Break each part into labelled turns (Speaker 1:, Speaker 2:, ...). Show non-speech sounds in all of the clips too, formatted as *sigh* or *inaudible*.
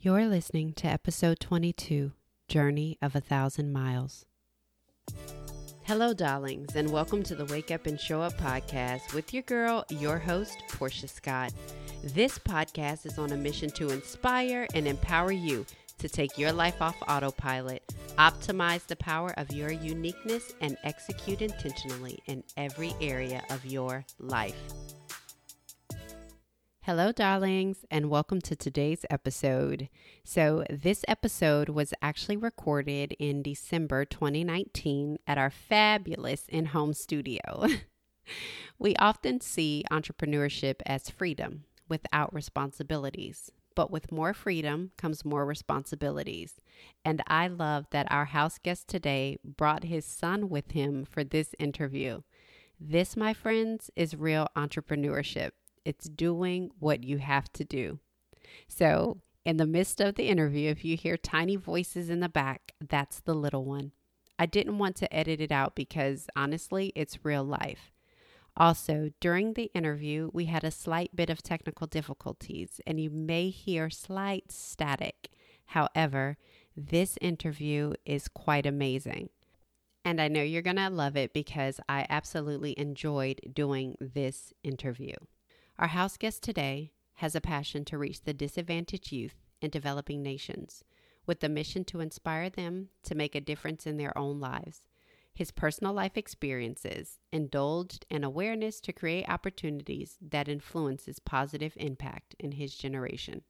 Speaker 1: You're listening to episode 22 Journey of a Thousand Miles. Hello, darlings, and welcome to the Wake Up and Show Up podcast with your girl, your host, Portia Scott. This podcast is on a mission to inspire and empower you to take your life off autopilot, optimize the power of your uniqueness, and execute intentionally in every area of your life. Hello, darlings, and welcome to today's episode. So, this episode was actually recorded in December 2019 at our fabulous in home studio. *laughs* we often see entrepreneurship as freedom without responsibilities, but with more freedom comes more responsibilities. And I love that our house guest today brought his son with him for this interview. This, my friends, is real entrepreneurship. It's doing what you have to do. So, in the midst of the interview, if you hear tiny voices in the back, that's the little one. I didn't want to edit it out because honestly, it's real life. Also, during the interview, we had a slight bit of technical difficulties and you may hear slight static. However, this interview is quite amazing. And I know you're going to love it because I absolutely enjoyed doing this interview. Our house guest today has a passion to reach the disadvantaged youth in developing nations with the mission to inspire them to make a difference in their own lives. His personal life experiences indulged in awareness to create opportunities that influences positive impact in his generation.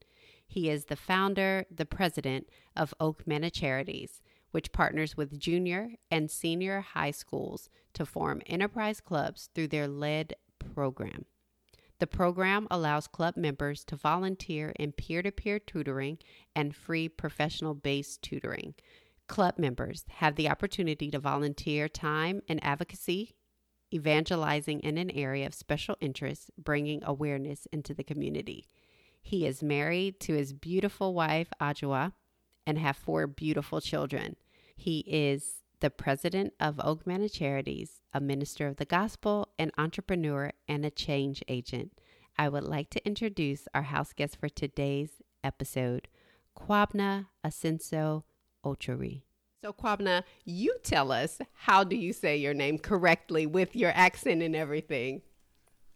Speaker 1: He is the founder, the president of Oak Manna Charities, which partners with junior and senior high schools to form enterprise clubs through their LED program. The program allows club members to volunteer in peer to peer tutoring and free professional based tutoring. Club members have the opportunity to volunteer time and advocacy, evangelizing in an area of special interest, bringing awareness into the community. He is married to his beautiful wife, Ajua, and have four beautiful children. He is the president of Oak Manna Charities, a minister of the gospel, an entrepreneur, and a change agent. I would like to introduce our house guest for today's episode, Kwabna Asenso Ochori. So, Kwabna, you tell us how do you say your name correctly with your accent and everything?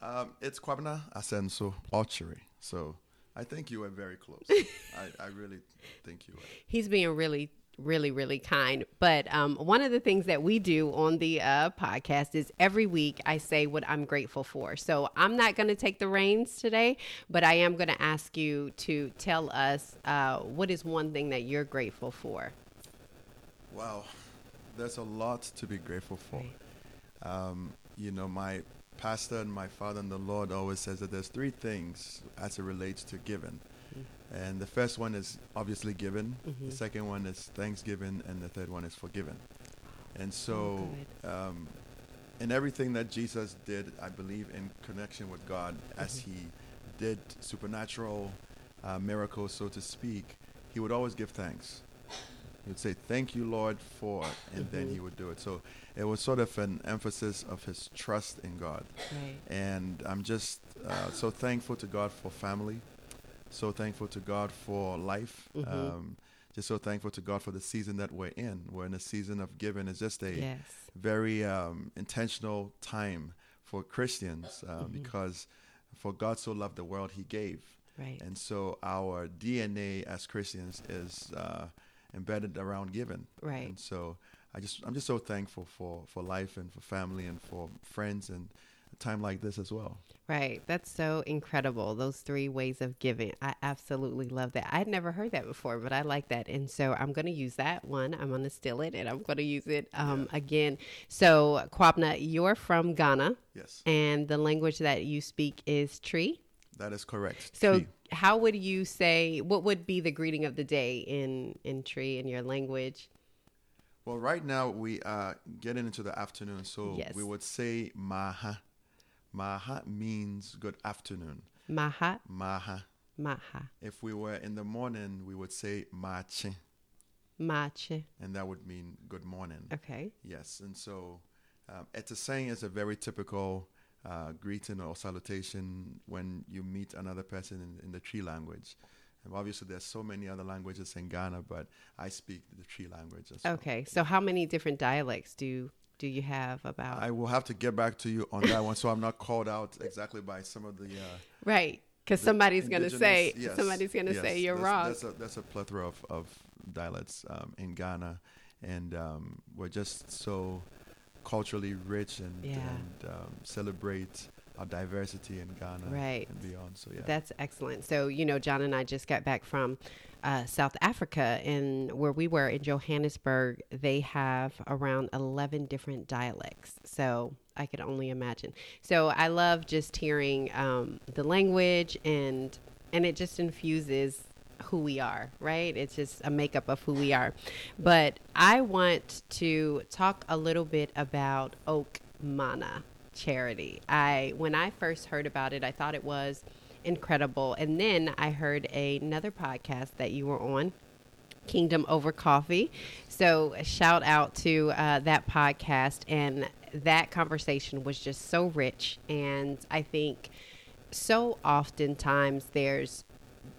Speaker 2: Um, it's Kwabna Asenso Ochori. So, I think you were very close. *laughs* I, I really think you were.
Speaker 1: He's being really really, really kind. But um, one of the things that we do on the uh, podcast is every week I say what I'm grateful for. So I'm not going to take the reins today, but I am going to ask you to tell us uh, what is one thing that you're grateful for.
Speaker 2: Wow, there's a lot to be grateful for. Right. Um, you know, my pastor and my father and the Lord always says that there's three things as it relates to giving. And the first one is obviously given. Mm-hmm. The second one is thanksgiving, and the third one is forgiven. And so, oh, um, in everything that Jesus did, I believe in connection with God, mm-hmm. as he did supernatural uh, miracles, so to speak, he would always give thanks. He would say, "Thank you, Lord, for," and mm-hmm. then he would do it. So it was sort of an emphasis of his trust in God. Right. And I'm just uh, so thankful to God for family so thankful to God for life. Mm-hmm. Um, just so thankful to God for the season that we're in. We're in a season of giving. It's just a yes. very um, intentional time for Christians uh, mm-hmm. because for God so loved the world, He gave. Right. And so our DNA as Christians is uh, embedded around giving. Right. And so I just I'm just so thankful for for life and for family and for friends and time like this as well.
Speaker 1: Right. That's so incredible. Those three ways of giving. I absolutely love that. I'd never heard that before, but I like that. And so I'm going to use that one. I'm going to steal it and I'm going to use it um, yeah. again. So, Kwabna, you're from Ghana.
Speaker 2: Yes.
Speaker 1: And the language that you speak is Twi.
Speaker 2: That is correct.
Speaker 1: So, Twi. how would you say, what would be the greeting of the day in, in Twi in your language?
Speaker 2: Well, right now we are getting into the afternoon. So, yes. we would say Maha. Maha means good afternoon.
Speaker 1: Maha.
Speaker 2: Maha.
Speaker 1: Maha.
Speaker 2: If we were in the morning, we would say mache.
Speaker 1: Mache.
Speaker 2: And that would mean good morning.
Speaker 1: Okay.
Speaker 2: Yes. And so um, it's a saying it's a very typical uh, greeting or salutation when you meet another person in, in the Twi language. And obviously, there's so many other languages in Ghana, but I speak the Twi language. As well.
Speaker 1: Okay, so how many different dialects do do you have about?
Speaker 2: I will have to get back to you on that one, so I'm not called out exactly by some of the. Uh,
Speaker 1: right, because somebody's going to say
Speaker 2: yes,
Speaker 1: somebody's going to
Speaker 2: yes,
Speaker 1: say you're
Speaker 2: that's,
Speaker 1: wrong.
Speaker 2: That's a, that's a plethora of, of dialects um, in Ghana, and um, we're just so culturally rich and,
Speaker 1: Yeah.
Speaker 2: and um, celebrate our diversity in Ghana
Speaker 1: Right.
Speaker 2: and beyond. So yeah,
Speaker 1: That's excellent. So, you know, John and I just got back from uh, South Africa, and where we were in Johannesburg, they have around 11 different dialects. So, I could only imagine. So, I love just hearing um, the language, and and it just infuses who we are, right? It's just a makeup of who we are. But I want to talk a little bit about Oak Mana charity. I when I first heard about it, I thought it was incredible. And then I heard another podcast that you were on, Kingdom Over Coffee. So shout out to uh, that podcast, and that conversation was just so rich. And I think so oftentimes there's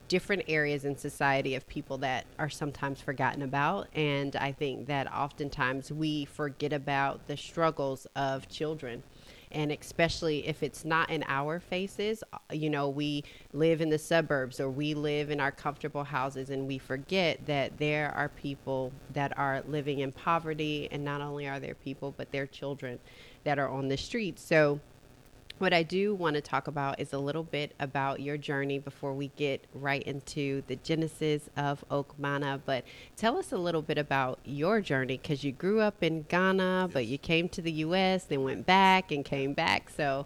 Speaker 1: different areas in society of people that are sometimes forgotten about. And I think that oftentimes we forget about the struggles of children. And especially if it's not in our faces, uh, you know, we live in the suburbs or we live in our comfortable houses and we forget that there are people that are living in poverty. And not only are there people, but their children that are on the streets. So, what I do want to talk about is a little bit about your journey before we get right into the genesis of Oak Mana. But tell us a little bit about your journey because you grew up in Ghana, but you came to the U.S., then went back and came back. So,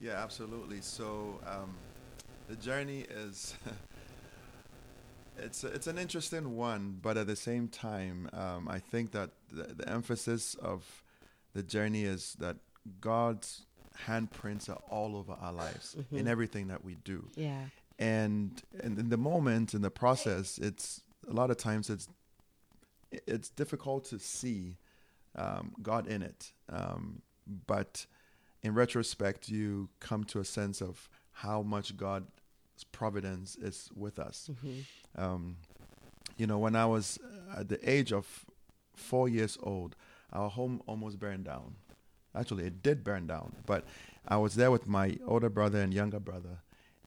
Speaker 2: yeah, absolutely. So um, the journey is. *laughs* It's, it's an interesting one, but at the same time, um, I think that the, the emphasis of the journey is that God's handprints are all over our lives in everything that we do.
Speaker 1: yeah,
Speaker 2: and and in the moment in the process it's a lot of times it's it's difficult to see um, god in it. Um, but in retrospect you come to a sense of how much god's providence is with us. Um, you know when i was at the age of four years old our home almost burned down actually it did burn down but i was there with my older brother and younger brother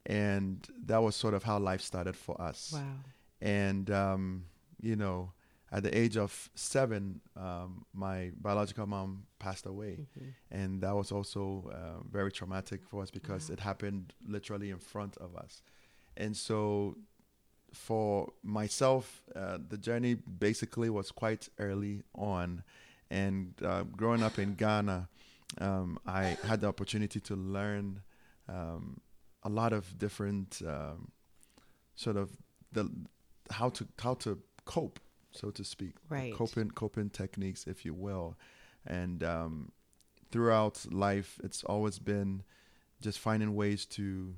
Speaker 2: and that was sort of how life started for us.
Speaker 1: Wow,
Speaker 2: and um, you know at the age of seven um, my biological mom passed away. And that was also uh, very traumatic for us because
Speaker 1: Wow.
Speaker 2: it happened literally in front of us. And so for myself uh, the journey basically was quite early on. And uh, growing up in ghana um, i had the opportunity to learn um, a lot of different um, sort of the how to how to cope so to speak.
Speaker 1: Right.
Speaker 2: coping coping techniques if you will. And um, throughout life it's always been just finding ways to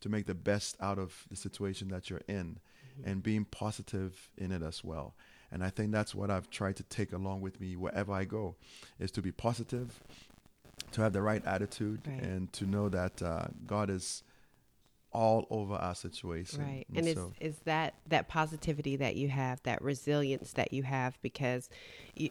Speaker 2: to make the best out of the situation that you're in and being positive in it as well. And i think that's what i've tried to take along with me wherever i go is to be positive to have the right attitude
Speaker 1: Right.
Speaker 2: and to know that uh, god is all over our situation
Speaker 1: right. And is
Speaker 2: so-
Speaker 1: is that that positivity that you have, that resilience that you have? Because you,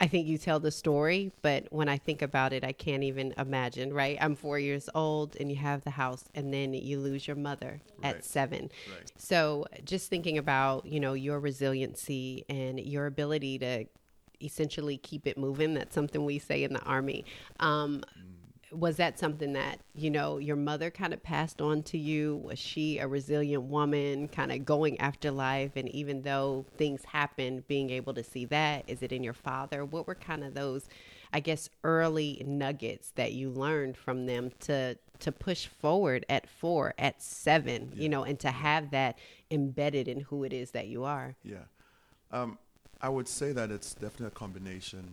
Speaker 1: I think you tell the story, but when I think about it, I can't even imagine. Right? I'm four years old, and you have the house, and then you lose your mother at seven.
Speaker 2: right
Speaker 1: So just thinking about, you know, your resiliency and your ability to essentially keep it moving. That's something we say in the army. Um, was that something that, you know, your mother kind of passed on to you? Was she a resilient woman, kind of going after life? And even though things happen, being able to see that? Is it in your father? What were kind of those, I guess, early nuggets that you learned from them to to push forward at four, at seven, you know, and to have that embedded in who it is that you are?
Speaker 2: Yeah. Um, I would say that it's definitely a combination,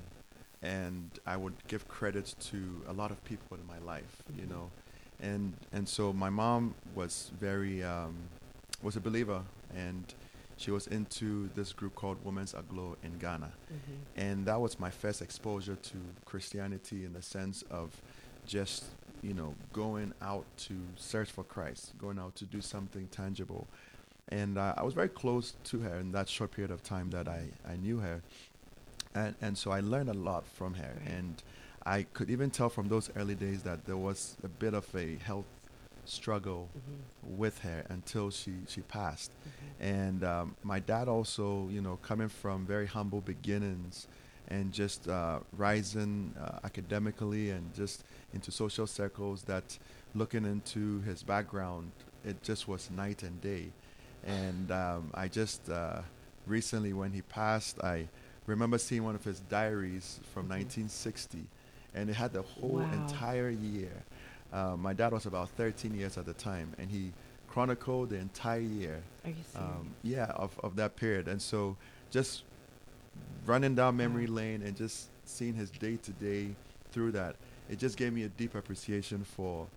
Speaker 2: and I would give credit to a lot of people in my life, you know, and and so my mom was very um, was a believer, and she was into this group called Women's Aglow in Ghana, and that was my first exposure to Christianity in the sense of just you know going out to search for Christ, going out to do something tangible, and uh, I was very close to her in that short period of time that I, I knew her, and and so I learned a lot from her,
Speaker 1: Right.
Speaker 2: and I could even tell from those early days that there was a bit of a health struggle
Speaker 1: Mhm.
Speaker 2: with her until she she passed,
Speaker 1: Mhm.
Speaker 2: and um, my dad also, you know, coming from very humble beginnings, and just uh, rising uh, academically and just into social circles that looking into his background, it just was night and day. And um, I just uh, recently, when he passed, I remember seeing one of his diaries from
Speaker 1: Mhm.
Speaker 2: 1960, and it had the whole
Speaker 1: Wow.
Speaker 2: entire year. Uh, my dad was about 13 years at the time, and he chronicled the entire year
Speaker 1: Are you
Speaker 2: um, yeah, of, of that period. And so just running down memory
Speaker 1: Wow.
Speaker 2: lane and just seeing his day to day through that, it just gave me a deep appreciation for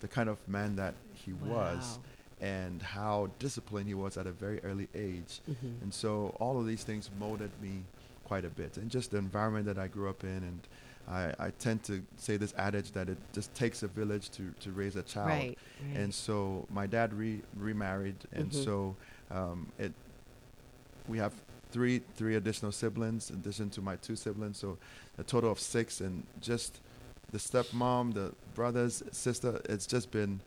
Speaker 2: the kind of man that he was
Speaker 1: Wow.
Speaker 2: And how disciplined he was at a very early age.
Speaker 1: Mhm.
Speaker 2: And so all of these things molded me quite a bit. And just the environment that I grew up in. And I, I tend to say this adage that it just takes a village to, to raise a child.
Speaker 1: Right. right.
Speaker 2: And so my dad re- remarried, and
Speaker 1: Mhm.
Speaker 2: so um, it we have three three additional siblings in addition to my two siblings, so a total of six. And just the stepmom, the brothers, sister, it's just been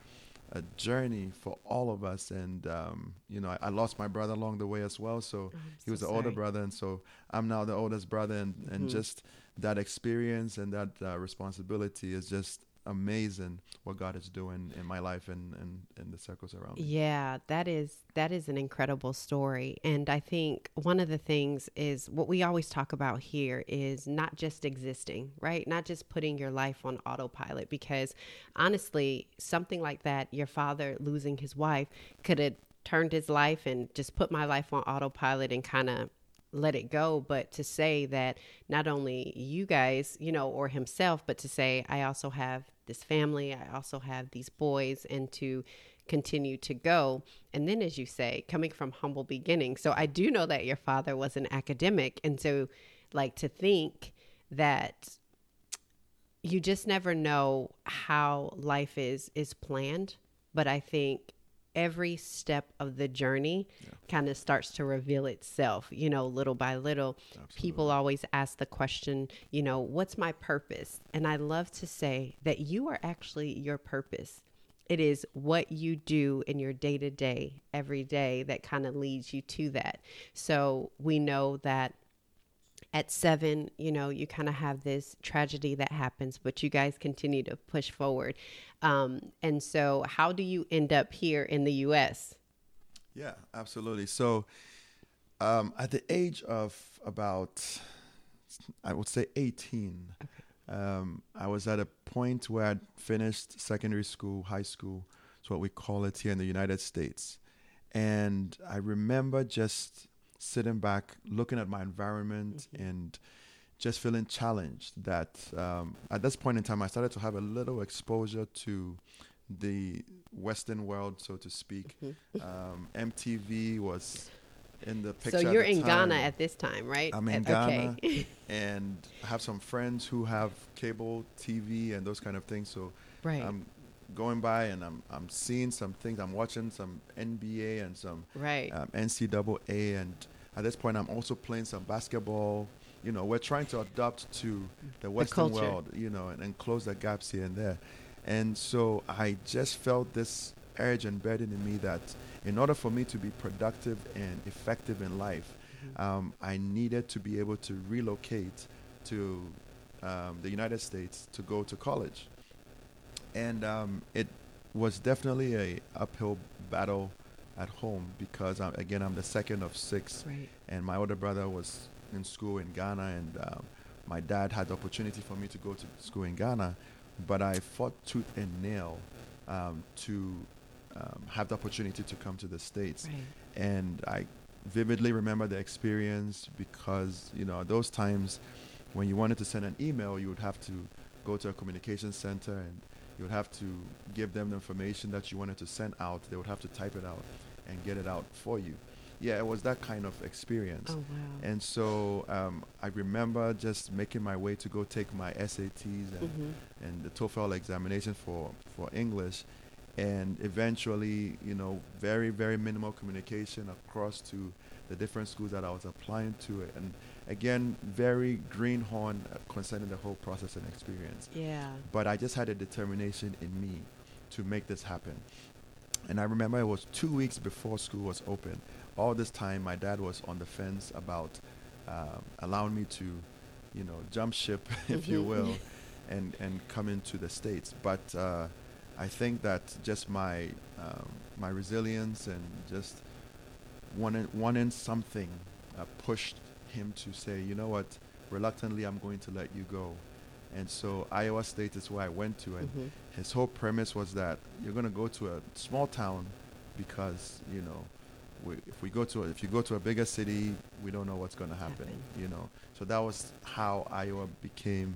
Speaker 2: a journey for all of us. And um, you know, I, I lost my brother along the way as well, so
Speaker 1: Oh,
Speaker 2: he was
Speaker 1: so
Speaker 2: the older
Speaker 1: sorry.
Speaker 2: brother, and so I'm now the oldest brother, and, and
Speaker 1: Mhm.
Speaker 2: just that experience and that uh, responsibility is just amazing what God is doing in my life and and, and the circles around me.
Speaker 1: Yeah, that is that is an incredible story. And I think one of the things is what we always talk about here is not just existing, right? Not just putting your life on autopilot because honestly, something like that, your father losing his wife could have turned his life and just put my life on autopilot and kind of let it go but to say that not only you guys you know or himself but to say i also have this family i also have these boys and to continue to go. And then as you say coming from humble beginnings. So i do know that your father was an academic and so like to think that you just never know how life is is planned. But i think every step of the journey
Speaker 2: Yeah.
Speaker 1: kind of starts to reveal itself you know little by little. People always ask the question you know what's my purpose? And i love to say that you are actually your purpose. It is what you do in your day to day every day that kind of leads you to that. So we know that at seven, you know, you kind of have this tragedy that happens, but you guys continue to push forward. Um, and so, how do you end up here in the U.S.?
Speaker 2: Yeah, absolutely. So, um, at the age of about, I would say 18, um, I was at a point where I'd finished secondary school, high school. It's what we call it here in the United States. And I remember just sitting back, looking at my environment, and just feeling challenged that um, at this point in time, I started to have a little exposure to the Western world, so to speak. *laughs* Um, MTV was in the picture.
Speaker 1: So you're in Ghana at this time, right?
Speaker 2: I'm in
Speaker 1: Okay.
Speaker 2: Ghana, *laughs* and I have some friends who have cable TV and those kind of things. So
Speaker 1: right.
Speaker 2: I'm going by and I'm I'm seeing some things. I'm watching some NBA and some
Speaker 1: right.
Speaker 2: um, NCAA, and at this point, I'm also playing some basketball. You know, we're trying to adapt to the Western
Speaker 1: culture.
Speaker 2: world, you know, and, and close the gaps here and there. And so I just felt this urge and burden in me that in order for me to be productive and effective in life,
Speaker 1: Mm-hmm.
Speaker 2: um, I needed to be able to relocate to um, the United States to go to college. And um, it was definitely a uphill battle at home because I'm, again I'm the second of six,
Speaker 1: right.
Speaker 2: and my older brother was in school in Ghana, and um, my dad had the opportunity for me to go to school in Ghana, but I fought tooth and nail um, to um, have the opportunity to come to the states,
Speaker 1: Right.
Speaker 2: and I vividly remember the experience because you know those times when you wanted to send an email, you would have to go to a communication center and you would have to give them the information that you wanted to send out. They would have to type it out and get it out for you. Yeah, it was that kind of experience.
Speaker 1: Oh wow.
Speaker 2: And so um, I remember just making my way to go take my SATs and,
Speaker 1: Mhm.
Speaker 2: and the TOEFL examination for, for English. and eventually, you know, very very minimal communication across to the different schools that I was applying to, and again, very greenhorn uh, concerning the whole process and experience.
Speaker 1: Yeah.
Speaker 2: But I just had a determination in me to make this happen. And I remember it was two weeks before school was open. All this time, my dad was on the fence about um, allowing me to, you know, jump ship, *laughs* if you
Speaker 1: Mhm.
Speaker 2: will, and and come into the states. But uh, I think that just my um, my resilience and just wanting wanting something uh, pushed him to say, you know what, reluctantly, I'm going to let you go. And so Iowa State is where I went to, and
Speaker 1: Mhm.
Speaker 2: his whole premise was that you're going to go to a small town because you know we, if we go to a, if you go to a bigger city we don't know what's going to happen,
Speaker 1: Happen.
Speaker 2: you know so that was how iowa became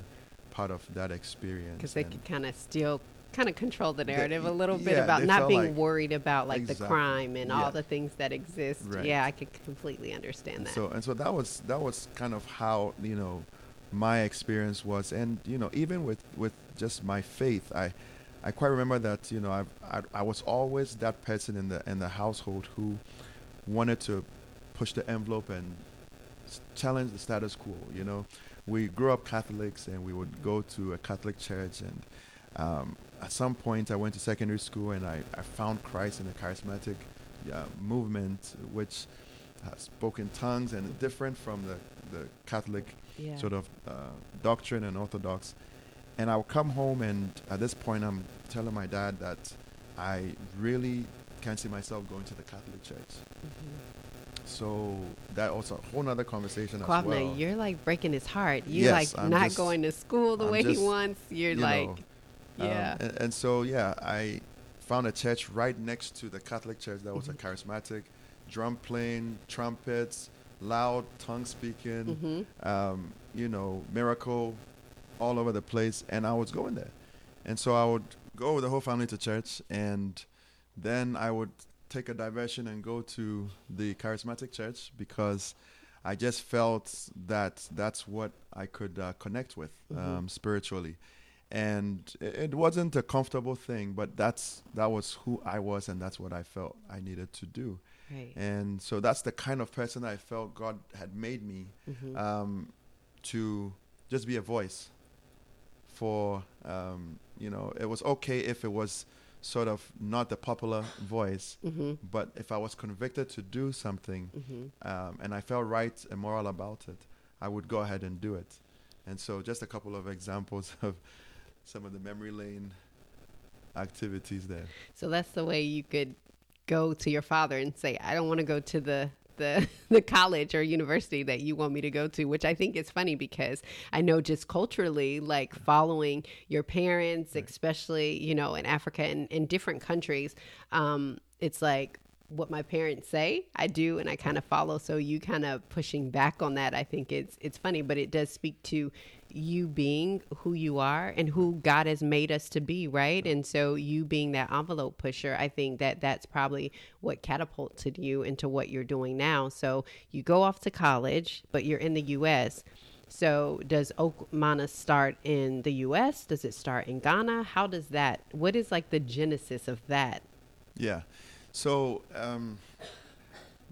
Speaker 2: part of that experience
Speaker 1: because they could kind of still kind of control the narrative a little bit
Speaker 2: yeah,
Speaker 1: about not being
Speaker 2: like-
Speaker 1: worried about like the crime and
Speaker 2: Yeah.
Speaker 1: all the things that exist.
Speaker 2: Right.
Speaker 1: Yeah, I could completely understand
Speaker 2: and
Speaker 1: that.
Speaker 2: so and so that was that was kind of how you know my experience was and you know even with with just my faith i i quite remember that you know I've, i i was always that person in the in the household who wanted to push the envelope and challenge the status quo you know we grew up catholics and we would go to a catholic church and um, at some point i went to secondary school and i, I found christ in the charismatic uh, movement which uh, spoke in tongues and different from the, the Catholic
Speaker 1: yeah.
Speaker 2: sort of uh, doctrine and orthodox. And I would come home, and at this point, I'm telling my dad that I really can't see myself going to the Catholic Church.
Speaker 1: Mhm.
Speaker 2: So that also a whole other conversation as well.
Speaker 1: you're like breaking his heart. You
Speaker 2: Yes,
Speaker 1: like
Speaker 2: I'm
Speaker 1: not going to school the
Speaker 2: I'm
Speaker 1: way he wants. You're
Speaker 2: you
Speaker 1: like,
Speaker 2: know, um,
Speaker 1: yeah.
Speaker 2: and, and so yeah, I found a church right next to the Catholic church that was
Speaker 1: Mhm.
Speaker 2: a charismatic, drum playing, trumpets, loud tongue speaking.
Speaker 1: hmm
Speaker 2: um, you know, miracle all over the place. And I was going there. And so I would go with the whole family to church. And then I would take a diversion and go to the charismatic church because I just felt that that's what I could uh, connect with
Speaker 1: Mhm.
Speaker 2: um, spiritually. And it, wasn't a comfortable thing, but that's that was who I was, and that's what I felt I needed to do.
Speaker 1: Right.
Speaker 2: And so that's the kind of person I felt God had made me
Speaker 1: Mhm.
Speaker 2: um, to just be a voice for um, you know it was okay if it was sort of not the popular voice
Speaker 1: Mhm.
Speaker 2: but if i was convicted to do something
Speaker 1: Mhm.
Speaker 2: um, and i felt right and moral about it i would go ahead and do it and so just a couple of examples *laughs* of some of the memory lane activities there
Speaker 1: So that's the way you could go to your father and say, "I don't want to go to the." The, *laughs* the college or university that you want me to go to, which I think is funny because I know just culturally, like following your parents,
Speaker 2: Right.
Speaker 1: especially, you know, in Africa and in different countries, um, it's like what my parents say I do and I kind of follow. So you kind of pushing back on that, I think it's it's funny, but it does speak to you being who you are and who God has made us to be, right? And so you being that envelope pusher, I think that that's probably what catapulted you into what you're doing now. So you go off to college, but you're in the US. So does Okmana start in the US? Does it start in Ghana? How does that what is like the genesis of that?
Speaker 2: Yeah. So, um,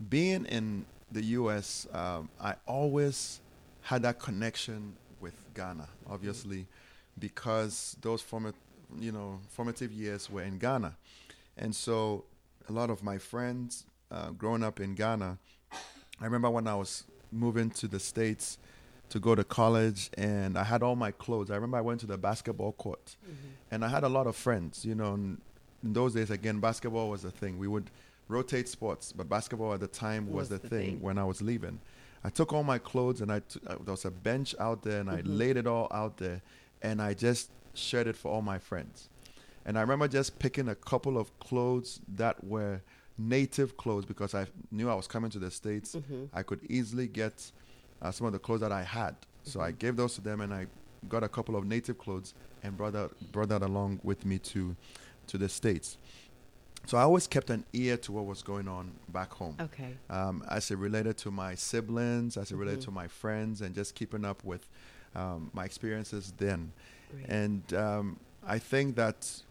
Speaker 2: being in the U.S., um, I always had that connection Ghana, obviously, because those formative, you know, formative years were in Ghana, and so a lot of my friends uh, growing up in Ghana, I remember when I was moving to the states to go to college, and I had all my clothes. I remember I went to the basketball court, and I had a lot of friends. You know, in those days, again, basketball was a thing. We would rotate sports, but basketball at the time was,
Speaker 1: Was
Speaker 2: the,
Speaker 1: the
Speaker 2: thing,
Speaker 1: thing.
Speaker 2: when I was leaving. I took all my clothes and I t- uh, there was a bench out there and I
Speaker 1: Mhm.
Speaker 2: laid it all out there and I just shared it for all my friends. And I remember just picking a couple of clothes that were native clothes because I knew I was coming to the States.
Speaker 1: Mhm.
Speaker 2: I could easily get uh, some of the clothes that I had. So I
Speaker 1: Mhm.
Speaker 2: gave those to them and I got a couple of native clothes and brought that, brought that along with me to, to the States. So I always kept an ear to what was going on back home
Speaker 1: Okay.
Speaker 2: um, as it related to my siblings, as it related
Speaker 1: Mhm.
Speaker 2: to my friends, and just keeping up with um, my experiences then.
Speaker 1: Right.
Speaker 2: And um, I think that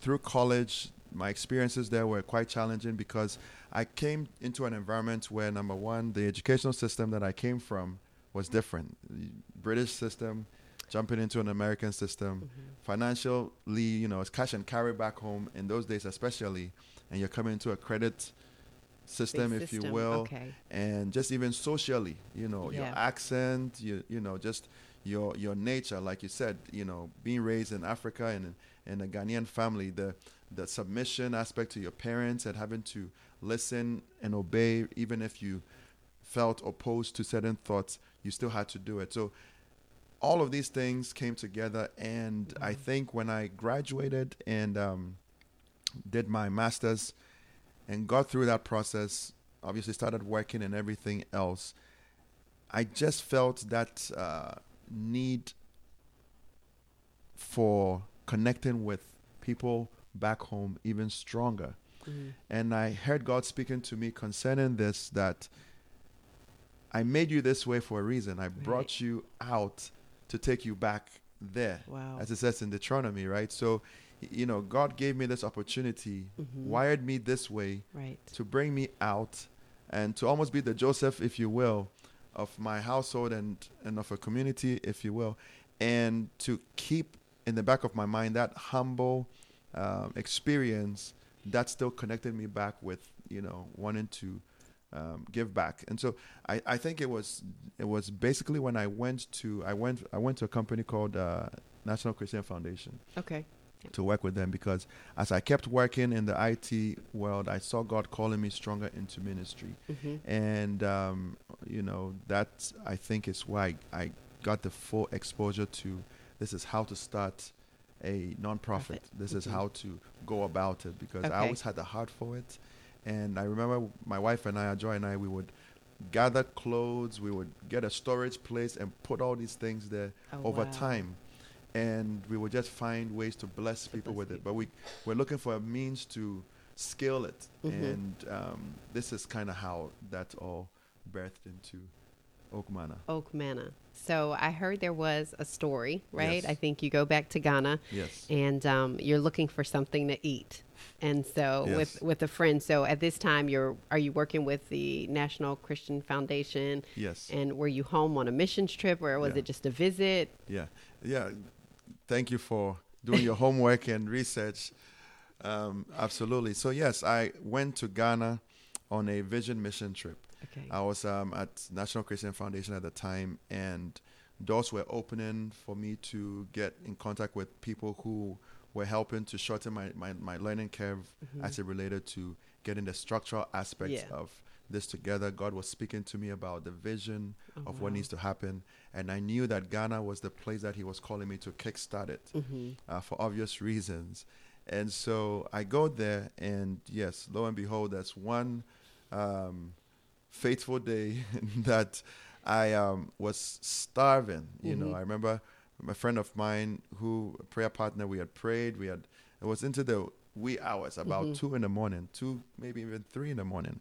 Speaker 2: through college, my experiences there were quite challenging because I came into an environment where number one, the educational system that I came from was different. The British system, jumping into an American system,
Speaker 1: Mm-hmm.
Speaker 2: financially, you know, it's cash and carry back home in those days, especially, and you're coming into a credit system,
Speaker 1: Big
Speaker 2: if you will,
Speaker 1: Okay.
Speaker 2: and just even socially, you know, your accent, you you know, just your your nature, like you said, you know, being raised in Africa and in a Ghanaian family, the the submission aspect to your parents and having to listen and obey, even if you felt opposed to certain thoughts, you still had to do it. So all of these things came together, and I think when I graduated and um, did my master's and got through that process, obviously started working and everything else, I just felt that uh, need for connecting with people back home even stronger.
Speaker 1: Mhm.
Speaker 2: And I heard God speaking to me concerning this that I made you this way for a reason. I brought you out to take you back there,
Speaker 1: Wow.
Speaker 2: as it says in Deuteronomy, right? So, you know, God gave me this opportunity,
Speaker 1: Mhm.
Speaker 2: wired me this way
Speaker 1: Right.
Speaker 2: to bring me out and to almost be the Joseph, if you will, of my household and, and of a community, if you will, and to keep in the back of my mind that humble um, experience that still connected me back with, you know, wanting to um, give back. And so I, I think it was it was basically when I went to I went I went to a company called uh, National Christian Foundation
Speaker 1: Okay.
Speaker 2: to work with them because as I kept working in the IT world, I saw God calling me stronger into ministry,
Speaker 1: hmm
Speaker 2: and um, you know that I think is why I, got the full exposure to this is how to start a nonprofit.
Speaker 1: Profit.
Speaker 2: This is
Speaker 1: Mhm.
Speaker 2: how to go about it because
Speaker 1: Okay.
Speaker 2: I always had the heart for it, and I remember my wife and I, Joy and I, we would gather clothes, we would get a storage place and put all these things there
Speaker 1: Oh,
Speaker 2: over
Speaker 1: wow.
Speaker 2: time and we would just find ways to bless people
Speaker 1: bless
Speaker 2: with it but we we're looking for a means to scale it
Speaker 1: Mhm.
Speaker 2: and um, this is kind of how that all birthed into Oak Manna
Speaker 1: Oak Manna. So I heard there was a story, right?
Speaker 2: Yes.
Speaker 1: I think you go back to Ghana
Speaker 2: yes
Speaker 1: and um, you're looking for something to eat. And so
Speaker 2: Yes.
Speaker 1: with with a friend. So at this time you're are you working with the National Christian Foundation
Speaker 2: yes
Speaker 1: and were you home on a missions trip or was
Speaker 2: Yeah.
Speaker 1: it just a visit?
Speaker 2: yeah yeah thank you for doing your homework and research um, absolutely so yes i went to ghana on a vision mission trip
Speaker 1: Okay.
Speaker 2: I was um, at National Christian Foundation at the time, and doors were opening for me to get in contact with people who were helping to shorten my, my, my learning curve as it related to getting the structural aspects
Speaker 1: Yeah.
Speaker 2: of this together. God was speaking to me about the vision
Speaker 1: Oh,
Speaker 2: of what needs to happen, and I knew that Ghana was the place that He was calling me to kickstart it
Speaker 1: Mhm.
Speaker 2: uh, for obvious reasons. And so I go there, and yes, lo and behold, that's one um, fateful day *laughs* that I um, was starving. You know,
Speaker 1: Mhm.
Speaker 2: I remember a friend of mine who, a prayer partner, we had prayed. We had, it was into the wee hours, about
Speaker 1: Mhm.
Speaker 2: two in the morning, two, maybe even three in the morning.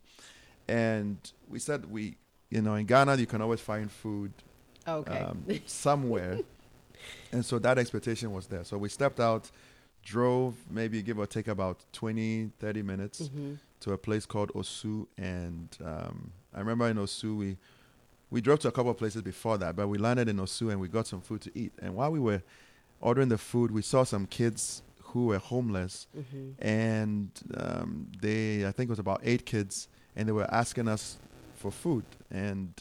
Speaker 2: And we said, we, you know, in Ghana, you can always find food
Speaker 1: Okay.
Speaker 2: um, *laughs* somewhere. and so that expectation was there. So we stepped out, drove maybe give or take about 20, 30 minutes
Speaker 1: Mhm.
Speaker 2: to a place called Osu. And um, I remember in Osu, we, we drove to a couple of places before that, but we landed in Osu and we got some food to eat. And while we were ordering the food, we saw some kids who were homeless.
Speaker 1: Mhm.
Speaker 2: And um, they, I think it was about eight kids, and they were asking us for food. And,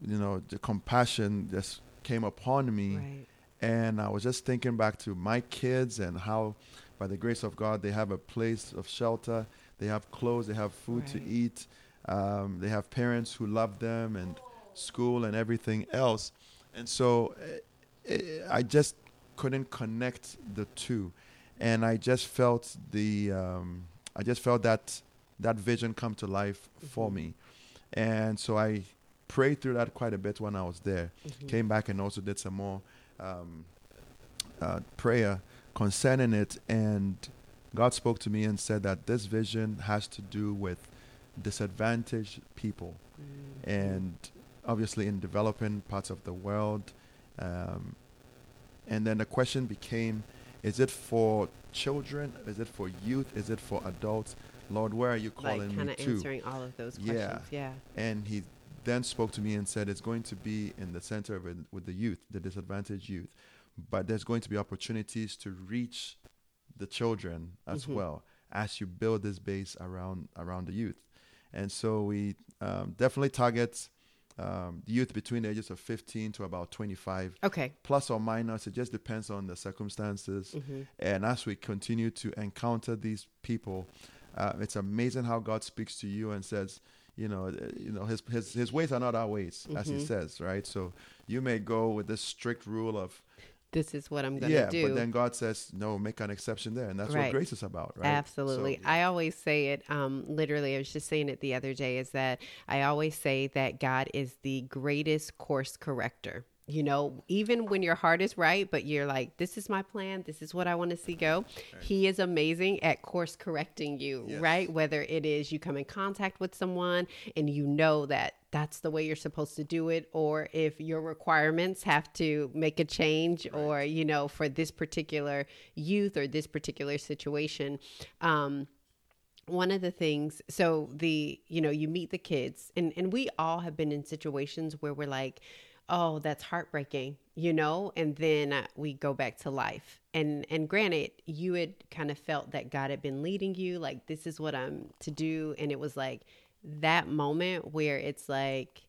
Speaker 2: you know, the compassion just came upon me.
Speaker 1: Right.
Speaker 2: And I was just thinking back to my kids and how, by the grace of God, they have a place of shelter, they have clothes, they have food to eat, um, they have parents who love them, and school and everything else. And so eh, eh, I just couldn't connect the two. And I just felt the, um, I just felt that that vision come to life for
Speaker 1: Mhm.
Speaker 2: me. And so I prayed through that quite a bit when I was there
Speaker 1: Mhm.
Speaker 2: came back and also did some more um, uh, prayer concerning it. And God spoke to me and said that this vision has to do with disadvantaged people.
Speaker 1: Mhm.
Speaker 2: And obviously, in developing parts of the world. Um, and then the question became Is it for children? Is it for youth? Is it for adults? Lord, where are you calling
Speaker 1: like kind
Speaker 2: me
Speaker 1: of
Speaker 2: to?
Speaker 1: answering all of those
Speaker 2: Yeah.
Speaker 1: questions. Yeah.
Speaker 2: And he then spoke to me and said, It's going to be in the center of it with the youth, the disadvantaged youth. But there's going to be opportunities to reach the children as
Speaker 1: Mhm.
Speaker 2: well as you build this base around around the youth. And so we um, definitely target um, the youth between the ages of 15 to about 25,
Speaker 1: Okay.
Speaker 2: plus or minus. It just depends on the circumstances.
Speaker 1: hmm
Speaker 2: And as we continue to encounter these people, uh, it's amazing how God speaks to you and says, you know, uh, you know, his his his ways are not our ways, as he
Speaker 1: Mhm.
Speaker 2: says, right? So you may go with this strict rule of,
Speaker 1: This is what I'm going to
Speaker 2: yeah,
Speaker 1: do.
Speaker 2: but then God says, no, make an exception there, and that's
Speaker 1: Right.
Speaker 2: what grace is about, right?
Speaker 1: Absolutely.
Speaker 2: So,
Speaker 1: I always say it, um, literally, I was just saying it the other day, is that I always say that God is the greatest course corrector. You know, even when your heart is right, but you're like, this is my plan, this is what I want to see go. He is amazing at course correcting you,
Speaker 2: Yes.
Speaker 1: right? Whether it is you come in contact with someone and you know that that's the way you're supposed to do it, or if your requirements have to make a change, or, you know, for this particular youth or this particular situation. Um, one of the things so the you know you meet the kids and and we all have been in situations where we're like oh that's heartbreaking you know and then uh, we go back to life. And and granted you had kind of felt that god had been leading you like this is what i'm to do. And it was like that moment where it's like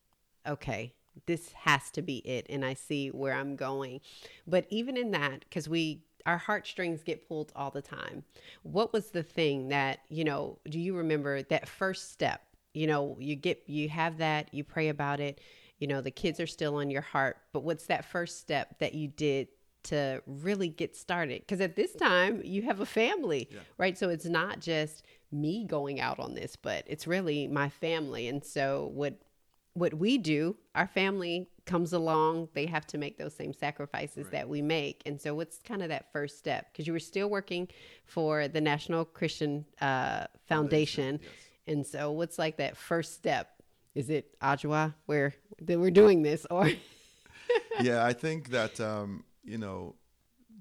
Speaker 1: okay this has to be it and i see where i'm going. But even in that because we our heartstrings get pulled all the time. What was the thing that you know do you remember that first step? You know you get you have that you pray about it you know the kids are still on your heart but what's that first step that you did to really get started because at this time you have a family
Speaker 2: Yeah.
Speaker 1: right so it's not just me going out on this but it's really my family and so what what we do our family comes along they have to make those same sacrifices
Speaker 2: Right.
Speaker 1: that we make and so what's kind of that first step because you were still working for the national christian uh, foundation
Speaker 2: yes.
Speaker 1: and so what's like that first step is it Ajua where that we're doing this or *laughs*
Speaker 2: yeah, I think that um, you know,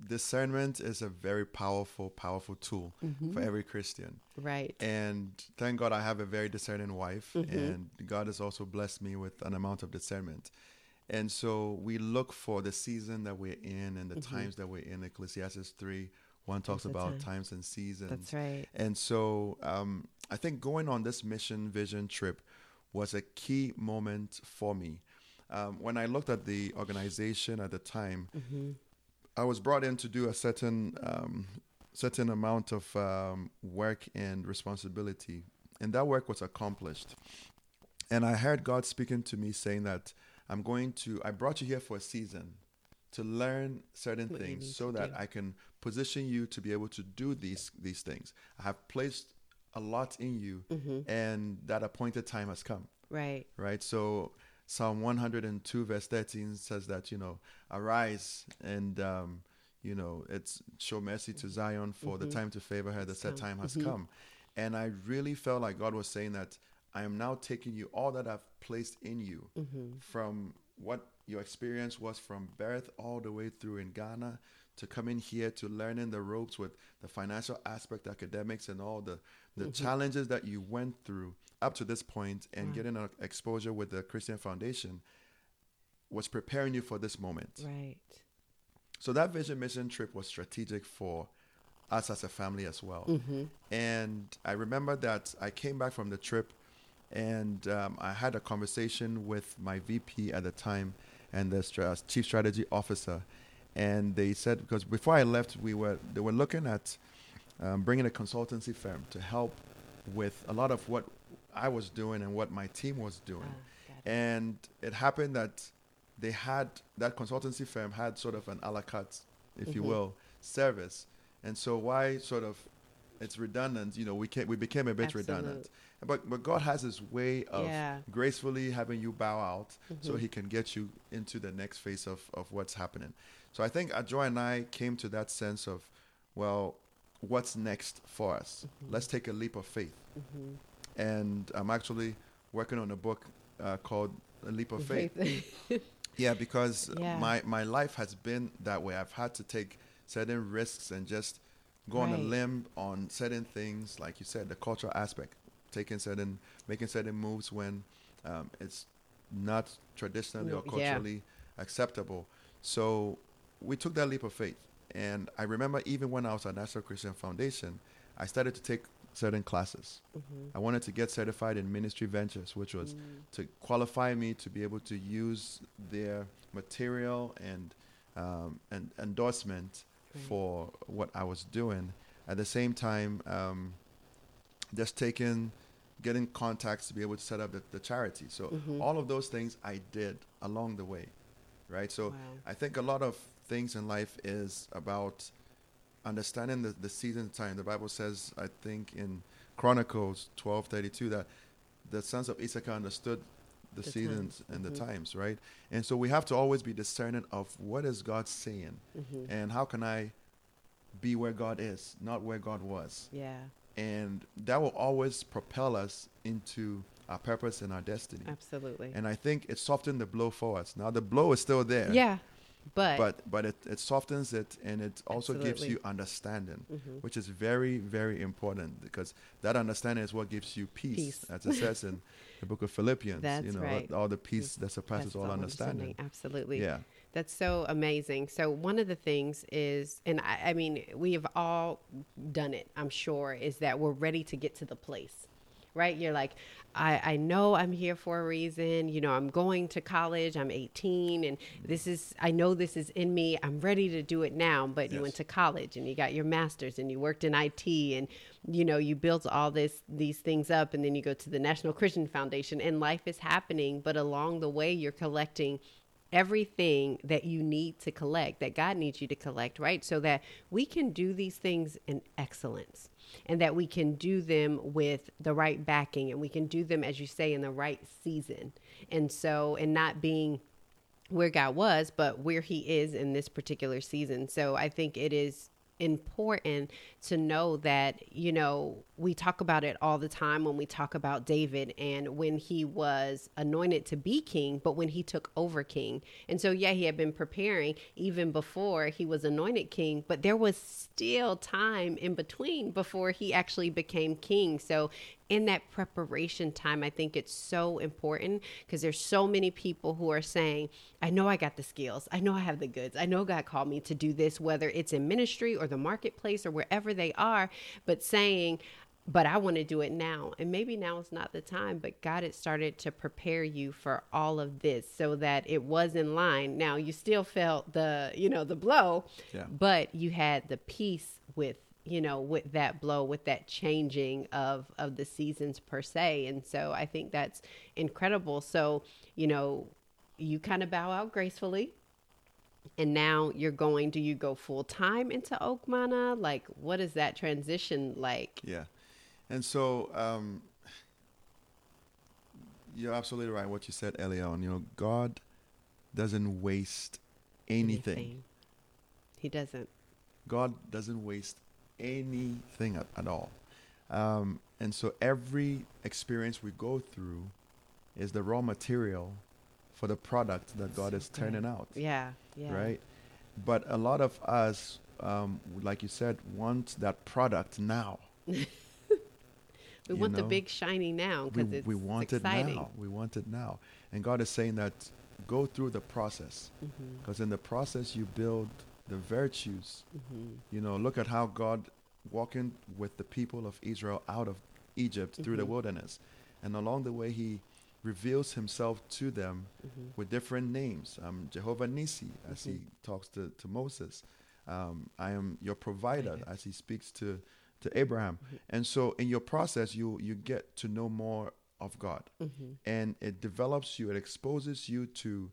Speaker 2: discernment is a very powerful, powerful tool
Speaker 1: Mm-hmm.
Speaker 2: for every Christian.
Speaker 1: right
Speaker 2: And thank God I have a very discerning wife,
Speaker 1: Mhm.
Speaker 2: and God has also blessed me with an amount of discernment. And so we look for the season that we're in and the
Speaker 1: Mhm.
Speaker 2: times that we're in. Ecclesiastes 3, one talks about
Speaker 1: time.
Speaker 2: times and seasons.
Speaker 1: that's right
Speaker 2: And so um, I think going on this mission vision trip was a key moment for me. Um, when I looked at the organization at the time,
Speaker 1: mm-hmm.
Speaker 2: I was brought in to do a certain um, certain amount of um, work and responsibility, and that work was accomplished. And I heard God speaking to me saying that I'm going to. I brought you here for a season to learn certain
Speaker 1: What
Speaker 2: things so that. I can position you to be able to do these these things. I have placed a lot in you,
Speaker 1: Mm-hmm.
Speaker 2: and that appointed time has come
Speaker 1: right
Speaker 2: right? So Psalm 102 verse 13 says that you know arise and um, you know it's show mercy to Zion for the
Speaker 1: Mhm.
Speaker 2: time to favor her. The set time has
Speaker 1: Mhm.
Speaker 2: come, and I really felt like God was saying that I am now taking you all that I've placed in you
Speaker 1: mm-hmm.
Speaker 2: from what your experience was from birth all the way through in Ghana to coming here to learning the ropes with the financial aspect, academics, and all the, the
Speaker 1: Mhm.
Speaker 2: challenges that you went through up to this point and
Speaker 1: Wow.
Speaker 2: getting an exposure with the Christian Foundation was preparing you for this moment.
Speaker 1: right
Speaker 2: So that vision mission trip was strategic for us as a family as well.
Speaker 1: mm-hmm.
Speaker 2: And I remember that I came back from the trip and um, I had a conversation with my VP at the time and the chief strategy officer. And they said, because before I left, we were, they were looking at um, bringing a consultancy firm to help with a lot of what I was doing and what my team was doing.
Speaker 1: It.
Speaker 2: And it happened that they had that consultancy firm had sort of an a la carte, if you
Speaker 1: Mhm.
Speaker 2: will, service. And so why sort of it's redundant, you know, we can we became a bit redundant. But but God has his way of
Speaker 1: Yeah.
Speaker 2: gracefully having you bow out so
Speaker 1: Mhm.
Speaker 2: he can get you into the next phase of, of what's happening. So I think Ajua and I came to that sense of, well, what's next for us?
Speaker 1: Mhm.
Speaker 2: Let's take a leap of faith
Speaker 1: Mhm.
Speaker 2: and I'm actually working on a book uh, called A Leap of Faith. *laughs* Yeah, because
Speaker 1: Yeah.
Speaker 2: my my life has been that way. I've had to take certain risks and just go on a limb on certain things, like you said, the cultural aspect, taking certain, making certain moves when um, it's not traditionally or
Speaker 1: No, yeah.
Speaker 2: culturally acceptable. So we took that leap of faith. And I remember even when I was at National Christian Foundation, I started to take certain classes.
Speaker 1: Mhm.
Speaker 2: I wanted to get certified in ministry ventures, which was
Speaker 1: Mm.
Speaker 2: to qualify me to be able to use their material and um, and endorsement
Speaker 1: Right.
Speaker 2: for what I was doing. At the same time, um, just taking, getting contacts to be able to set up the, the charity. So
Speaker 1: Mhm.
Speaker 2: all of those things I did along the way, right? So
Speaker 1: Wow.
Speaker 2: I think a lot of things in life is about understanding the, the season time. The Bible says, I think in Chronicles twelve thirty two, that the sons of Issachar understood the,
Speaker 1: The
Speaker 2: seasons and the
Speaker 1: mhm.
Speaker 2: times, right? And so we have to always be discerning of what is God saying
Speaker 1: Mhm.
Speaker 2: and how can I be where God is, not where God was.
Speaker 1: Yeah,
Speaker 2: And that will always propel us into our purpose and our destiny.
Speaker 1: absolutely.
Speaker 2: And I think it softened the blow for us. Now the blow is still there
Speaker 1: yeah, but,
Speaker 2: but but it, it softens it and it also gives you understanding
Speaker 1: Mhm.
Speaker 2: which is very very important because that understanding is what gives you peace,
Speaker 1: Peace.
Speaker 2: as it says in *laughs* the book of philippians
Speaker 1: That's
Speaker 2: you know
Speaker 1: right.
Speaker 2: all the peace that surpasses all
Speaker 1: all
Speaker 2: understanding
Speaker 1: Absolutely.
Speaker 2: yeah
Speaker 1: That's so amazing. So one of the things is, and I, I mean, we have all done it. I'm sure is that we're ready to get to the place, right? You're like, I, I know I'm here for a reason. You know, I'm going to college. I'm 18, and this is. I know this is in me. I'm ready to do it now. But you went to college and you got your master's and you worked in IT and you know you built all this these things up and then you go to the National Christian Foundation and life is happening. But along the way, you're collecting everything that you need to collect, that God needs you to collect, right? So that we can do these things in excellence and that we can do them with the right backing and we can do them, as you say, in the right season. And so, and not being where God was, but where He is in this particular season. So I think it is important to know that, you know, we talk about it all the time when we talk about David and when he was anointed to be king, but when he took over king. And so, yeah, he had been preparing even before he was anointed king, but there was still time in between before he actually became king. So, in that preparation time, I think it's so important because there's so many people who are saying, I know I got the skills. I know I have the goods. I know God called me to do this, whether it's in ministry or the marketplace or wherever they are, but saying, but I want to do it now. And maybe now is not the time, but God had started to prepare you for all of this so that it was in line. Now you still felt the, you know, the blow,
Speaker 2: Yeah.
Speaker 1: but you had the peace with you know with that blow with that changing of of the seasons per se. And so i think that's incredible. So you know you kind of bow out gracefully and now you're going do you go full time into Oak Manna? Like what is that transition like?
Speaker 2: Yeah. And so um you're absolutely right what you said earlier on. You know god doesn't waste anything.
Speaker 1: he doesn't.
Speaker 2: God doesn't waste anything at, at all. Um, and so every experience we go through is the raw material for the product that God is turning out.
Speaker 1: yeah yeah
Speaker 2: Right? But a lot of us, um, like you said, want that product now. *laughs*
Speaker 1: we
Speaker 2: you
Speaker 1: want the big shiny now
Speaker 2: We,
Speaker 1: because it's
Speaker 2: we want
Speaker 1: exciting
Speaker 2: it now. We want it now. And God is saying that go through the process. Because in the process, you build the virtues
Speaker 1: mhm.
Speaker 2: You know, look at how God walking with the people of Israel out of Egypt through the
Speaker 1: Mhm.
Speaker 2: wilderness. And along the way, he reveals himself to them
Speaker 1: Mhm.
Speaker 2: with different names. Um, Jehovah Nissi, as he
Speaker 1: Mhm.
Speaker 2: talks to, to Moses. Um, I am your provider, as he speaks to, to Abraham.
Speaker 1: Mhm.
Speaker 2: And so in your process, you, you get to know more of God. And it develops you, it exposes you to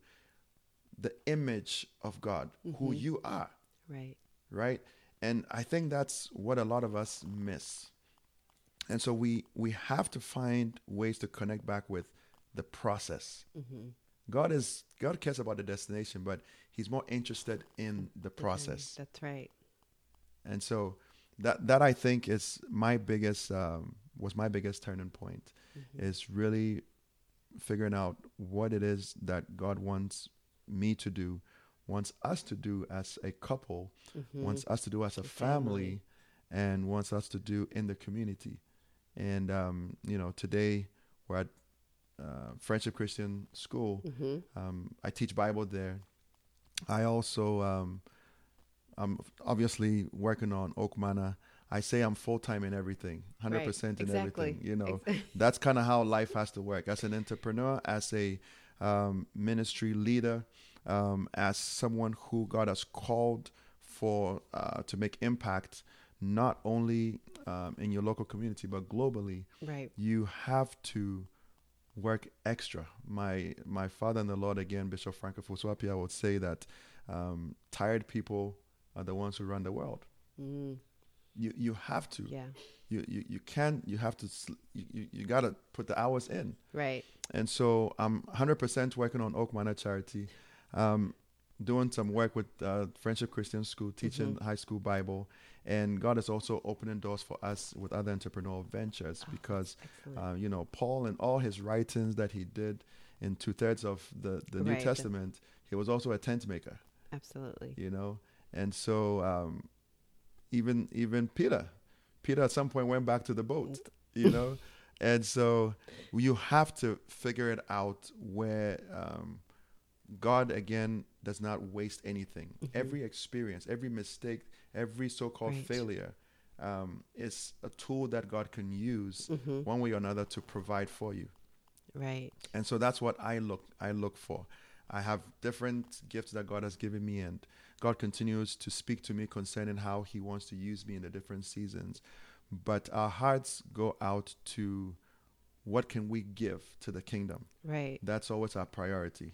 Speaker 2: the image of God, who
Speaker 1: Mhm.
Speaker 2: you are.
Speaker 1: Right.
Speaker 2: Right? And i think that's what a lot of us miss. And so we we have to find ways to connect back with the process.
Speaker 1: Mhm.
Speaker 2: god is god cares about the destination but he's more interested in the process.
Speaker 1: That's right.
Speaker 2: And so that that i think is my biggest um, was my biggest turning point
Speaker 1: Mhm.
Speaker 2: is really figuring out what it is that god wants me to do wants us to do as a couple,
Speaker 1: Mhm.
Speaker 2: wants us to do as a
Speaker 1: A family.
Speaker 2: family, and wants us to do in the community. And um, you know, today we're at uh, Friendship Christian School.
Speaker 1: Mhm.
Speaker 2: Um, I teach Bible there. I also, um, I'm obviously working on Oak Manna. I say I'm full time in everything, hundred percent in
Speaker 1: exactly.
Speaker 2: everything. You know, *laughs* that's kind of how life has to work. As an entrepreneur, as a um, ministry leader, um, as someone who God has called for uh, to make impact, not only um, in your local community but globally
Speaker 1: right.
Speaker 2: you have to work extra. My my father in the Lord again, Bishop Franco Fuswapia, would say that um, tired people are the ones who run the world.
Speaker 1: Mm,
Speaker 2: You you have to.
Speaker 1: yeah.
Speaker 2: You, you you can't. You have to. You, you, you gotta put the hours in.
Speaker 1: Right.
Speaker 2: And so I'm 100% working on Oak Manna Charity, um, doing some work with uh, Friendship Christian School, teaching
Speaker 1: Mhm.
Speaker 2: high school Bible, and God is also opening doors for us with other entrepreneurial ventures
Speaker 1: Oh,
Speaker 2: because uh, you know, Paul and all his writings that he did in two thirds of the, the New
Speaker 1: Right, the-
Speaker 2: Testament, he was also a tent maker,
Speaker 1: Absolutely.
Speaker 2: you know, and so um, even even Peter, Peter at some point went back to the boat, you know, and so you have to figure it out where um, God again does not waste anything.
Speaker 1: Mhm.
Speaker 2: Every experience, every mistake, every so-called
Speaker 1: Right.
Speaker 2: failure um, is a tool that God can use
Speaker 1: hmm
Speaker 2: one way or another to provide for you
Speaker 1: Right.
Speaker 2: and so that's what i look i look for i have different gifts that god has given me and god continues to speak to me concerning how he wants to use me in the different seasons but our hearts go out to what can we give to the kingdom
Speaker 1: Right.
Speaker 2: that's always our priority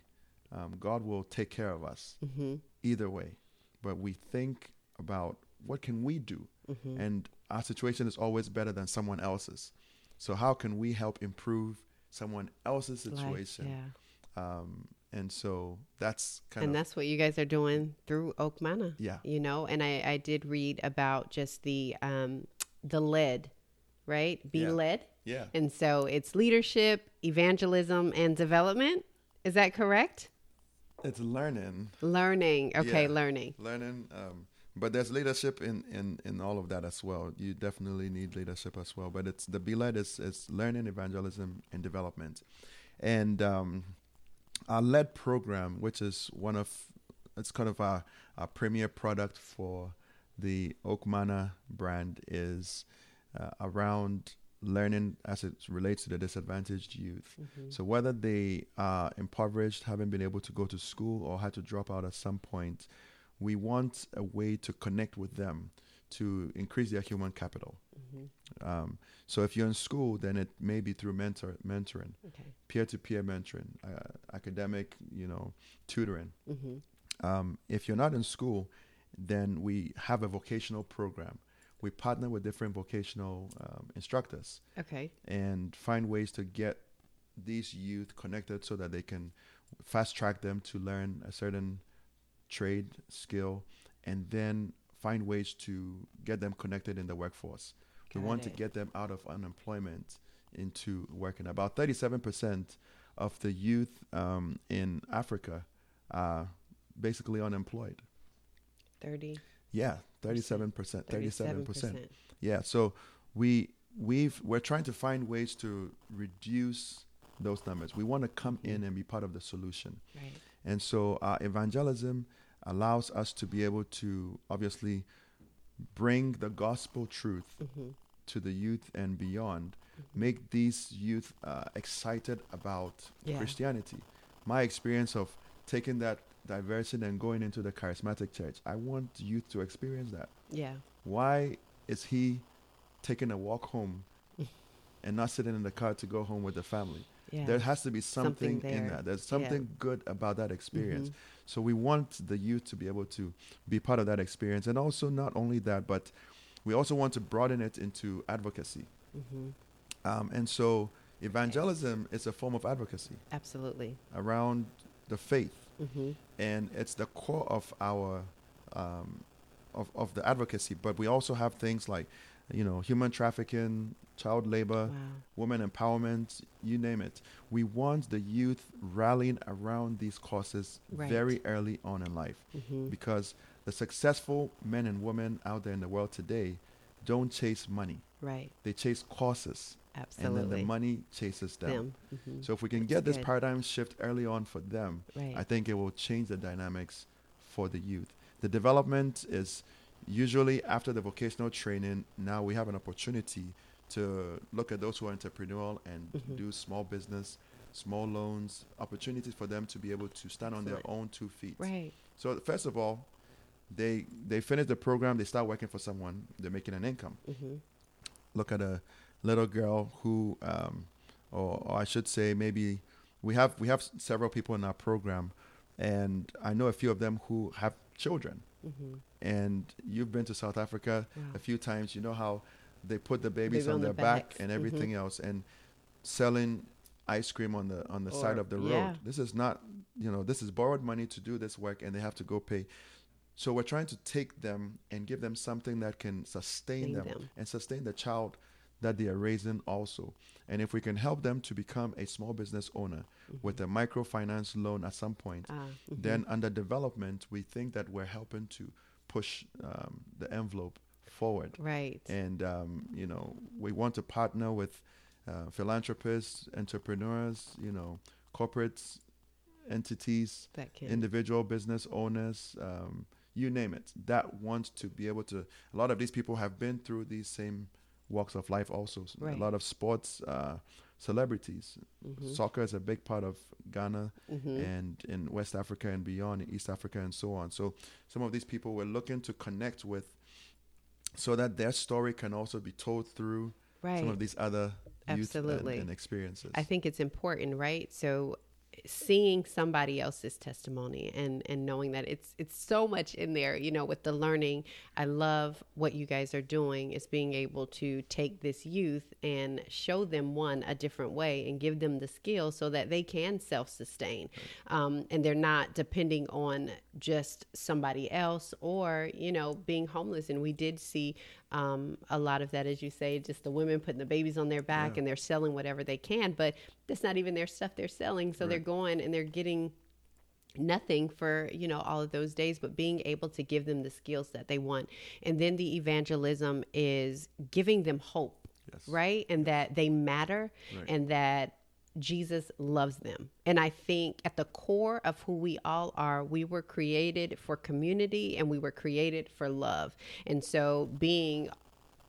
Speaker 2: um, god will take care of us
Speaker 1: hmm
Speaker 2: either way but we think about what can we do
Speaker 1: hmm
Speaker 2: and our situation is always better than someone else's. So how can we help improve someone else's situation?
Speaker 1: yeah.
Speaker 2: Um, and so that's kind of
Speaker 1: And
Speaker 2: of
Speaker 1: that's what you guys are doing through Oak Manna.
Speaker 2: yeah,
Speaker 1: You know, and I, I did read about just the um the lead, right? Be
Speaker 2: Yeah.
Speaker 1: led.
Speaker 2: yeah,
Speaker 1: And so it's leadership, evangelism, and development. Is that correct?
Speaker 2: it's learning,
Speaker 1: Learning. Okay,
Speaker 2: Yeah.
Speaker 1: learning.
Speaker 2: learning. Um, but there's leadership in, in, in all of that as well. You definitely need leadership as well. But it's the be led is, is learning, evangelism, and development. And um, our led program, which is one of it's kind of our, our premier product for the Oak Manna brand, is uh, around learning as it relates to the disadvantaged youth.
Speaker 1: Mhm.
Speaker 2: So whether they are impoverished, haven't been able to go to school, or had to drop out at some point, we want a way to connect with them to increase their human capital.
Speaker 1: Mhm.
Speaker 2: Um, so if you're in school, then it may be through mentor mentoring,
Speaker 1: Okay.
Speaker 2: peer-to-peer mentoring, uh, academic, you know, tutoring.
Speaker 1: hmm
Speaker 2: Um, if you're not in school, then we have a vocational program. We partner with different vocational um, instructors
Speaker 1: Okay.
Speaker 2: and find ways to get these youth connected so that they can fast track them to learn a certain trade skill and then find ways to get them connected in the workforce. we
Speaker 1: Got
Speaker 2: want to get them out of unemployment into working. About 37% of the youth um, in Africa are basically unemployed.
Speaker 1: 30.
Speaker 2: Yeah, 37%, 37%.
Speaker 1: 37%.
Speaker 2: Yeah, so we we've we're trying to find ways to reduce those numbers. We want to come in and be part of the solution.
Speaker 1: Right.
Speaker 2: And so our evangelism allows us to be able to obviously bring the gospel truth
Speaker 1: hmm
Speaker 2: to the youth and beyond, make these youth uh, excited about
Speaker 1: Yeah.
Speaker 2: Christianity. My experience of taking that diversity and going into the charismatic church, I want youth to experience that.
Speaker 1: Yeah.
Speaker 2: Why is he taking a walk home *laughs* and not sitting in the car to go home with the family?
Speaker 1: Yeah.
Speaker 2: There has to be something,
Speaker 1: Something
Speaker 2: in that. There's
Speaker 1: Yeah.
Speaker 2: something good about that experience.
Speaker 1: Mhm.
Speaker 2: So we want the youth to be able to be part of that experience. And also, not only that, but we also want to broaden it into advocacy.
Speaker 1: hmm
Speaker 2: Um, and so evangelism is a form of advocacy
Speaker 1: Absolutely.
Speaker 2: around the faith.
Speaker 1: hmm
Speaker 2: And it's the core of our, um, of, of the advocacy. But we also have things like you know, human trafficking, child labor,
Speaker 1: Wow.
Speaker 2: women empowerment, you name it. We want the youth rallying around these causes
Speaker 1: Right.
Speaker 2: very early on in life
Speaker 1: hmm
Speaker 2: because the successful men and women out there in the world today don't chase money.
Speaker 1: Right.
Speaker 2: They chase causes and then the money chases them.
Speaker 1: Them. Mhm.
Speaker 2: So if we can
Speaker 1: That's
Speaker 2: get this
Speaker 1: good.
Speaker 2: paradigm shift early on for them,
Speaker 1: right.
Speaker 2: I think it will change the dynamics for the youth. The development is usually after the vocational training. Now we have an opportunity to look at those who are entrepreneurial and
Speaker 1: Mhm.
Speaker 2: do small business, small loans, opportunities for them to be able to stand on their own two feet.
Speaker 1: right.
Speaker 2: So first of all, they they finish the program, they start working for someone, they're making an income.
Speaker 1: hmm
Speaker 2: Look at a little girl who, um, or, or I should say, maybe we have we have s- several people in our program, and I know a few of them who have children.
Speaker 1: hmm
Speaker 2: And you've been to South Africa
Speaker 1: Wow.
Speaker 2: a few times. You know how they put the babies on,
Speaker 1: on the
Speaker 2: their back
Speaker 1: backs.
Speaker 2: and everything else, and selling ice cream on the on the side of the road.
Speaker 1: yeah.
Speaker 2: This is not, you know, this is borrowed money to do this work, and they have to go pay. So we're trying to take them and give them something that can sustain them,
Speaker 1: them.
Speaker 2: and sustain the child that they are raising also. And if we can help them to become a small business owner with a microfinance loan at some point,
Speaker 1: Ah, mhm.
Speaker 2: then under development, we think that we're helping to push um, the envelope forward.
Speaker 1: right.
Speaker 2: And, um, you know, we want to partner with uh, philanthropists, entrepreneurs, you know, corporates, entities, individual business owners, um, you name it, that want to be able to. A lot of these people have been through these same walks of life also. S-
Speaker 1: Right.
Speaker 2: A lot of sports uh, celebrities.
Speaker 1: Mhm.
Speaker 2: Soccer is a big part of Ghana
Speaker 1: Mhm.
Speaker 2: and in West Africa and beyond, in East Africa and so on. So some of these people we're looking to connect with so that their story can also be told through
Speaker 1: right.
Speaker 2: some of these other youth and, and experiences.
Speaker 1: I think it's important, right? So seeing somebody else's testimony and and knowing that it's it's so much in there you know with the learning. I love what you guys are doing is being able to take this youth and show them one a different way and give them the skills so that they can self-sustain um, and they're not depending on just somebody else or you know being homeless. And we did see um, a lot of that as you say just the women putting the babies on their back
Speaker 2: Yeah.
Speaker 1: and they're selling whatever they can but that's not even their stuff they're selling so they're going and they're getting nothing for you know all of those days but being able to give them the skills that they want and then the evangelism is giving them hope
Speaker 2: yes.
Speaker 1: right and that they matter
Speaker 2: Right.
Speaker 1: and that Jesus loves them. And I think at the core of who we all are, we were created for community and we were created for love. And so being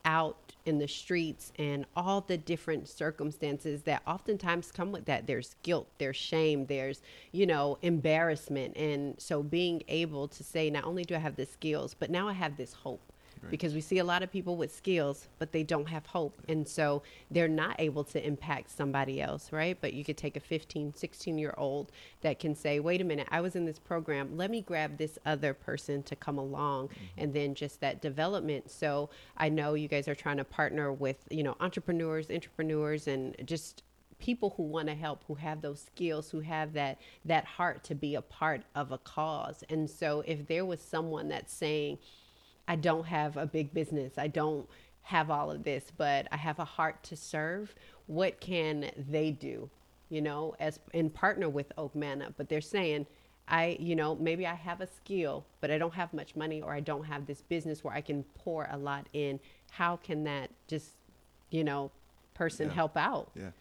Speaker 1: out in the streets and all the different circumstances that oftentimes come with that there's guilt there's shame there's you know embarrassment and so being able to say not only do i have the skills but now i have this hope
Speaker 2: Right.
Speaker 1: because we see a lot of people with skills but they don't have hope. And so they're not able to impact somebody else right? But you could take a 15 16 year old that can say wait a minute i was in this program. Let me grab this other person to come along. Mm-hmm. And then just that development. So i know you guys are trying to partner with you know entrepreneurs entrepreneurs and just people who want to help who have those skills who have that that heart to be a part of a cause. And so if there was someone that's saying I don't have a big business. I don't have all of this, but I have a heart to serve. What can they do? You know, as and partner with Oak Manna, but they're saying, I, you know, maybe I have a skill, but I don't have much money or I don't have this business where I can pour a lot in. How can that just, you know, person
Speaker 2: Yeah.
Speaker 1: help out?
Speaker 2: Yeah.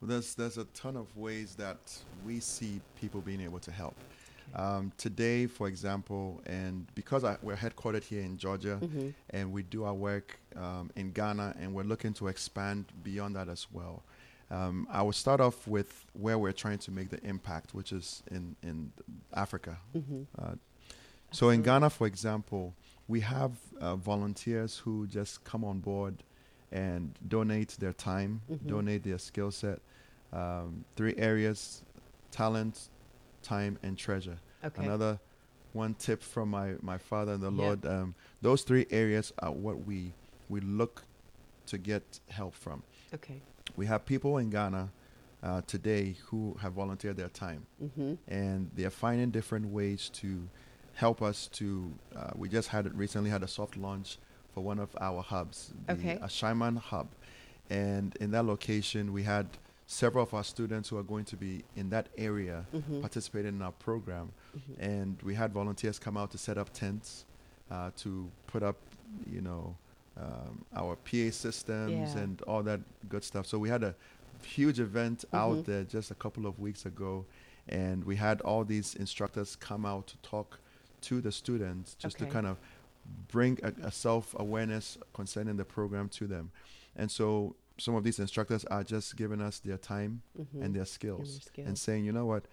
Speaker 2: Well, there's there's a ton of ways that we see people being able to help. Um, today, for example, and because I, we're headquartered here in Georgia,
Speaker 1: Mhm.
Speaker 2: and we do our work um, in Ghana, and we're looking to expand beyond that as well. Um, I will start off with where we're trying to make the impact, which is in in Africa.
Speaker 1: Mhm.
Speaker 2: Uh, so in Ghana, for example, we have uh, volunteers who just come on board and donate their time,
Speaker 1: Mhm.
Speaker 2: donate their skill set. Um, three areas: talent, time, and treasure.
Speaker 1: Okay.
Speaker 2: Another one tip from my, my father and the
Speaker 1: Yeah.
Speaker 2: Lord. Um, those three areas are what we we look to get help from.
Speaker 1: Okay.
Speaker 2: We have people in Ghana uh, today who have volunteered their time
Speaker 1: Mm-hmm.
Speaker 2: and they are finding different ways to help us to. Uh, we just had recently had a soft launch for one of our hubs, the
Speaker 1: Okay.
Speaker 2: Ashaiman Hub. And in that location, we had several of our students who are going to be in that area
Speaker 1: Mhm.
Speaker 2: participating in our program.
Speaker 1: Mhm.
Speaker 2: And we had volunteers come out to set up tents, uh, to put up, you know, um, our PA systems
Speaker 1: Yeah.
Speaker 2: and all that good stuff. So we had a huge event
Speaker 1: Mhm.
Speaker 2: out there just a couple of weeks ago, and we had all these instructors come out to talk to the students just
Speaker 1: Okay.
Speaker 2: to kind of bring a, a self awareness concerning the program to them. And so some of these instructors are just giving us their time
Speaker 1: Mhm.
Speaker 2: and their skills,
Speaker 1: their skills.
Speaker 2: and saying, you know what,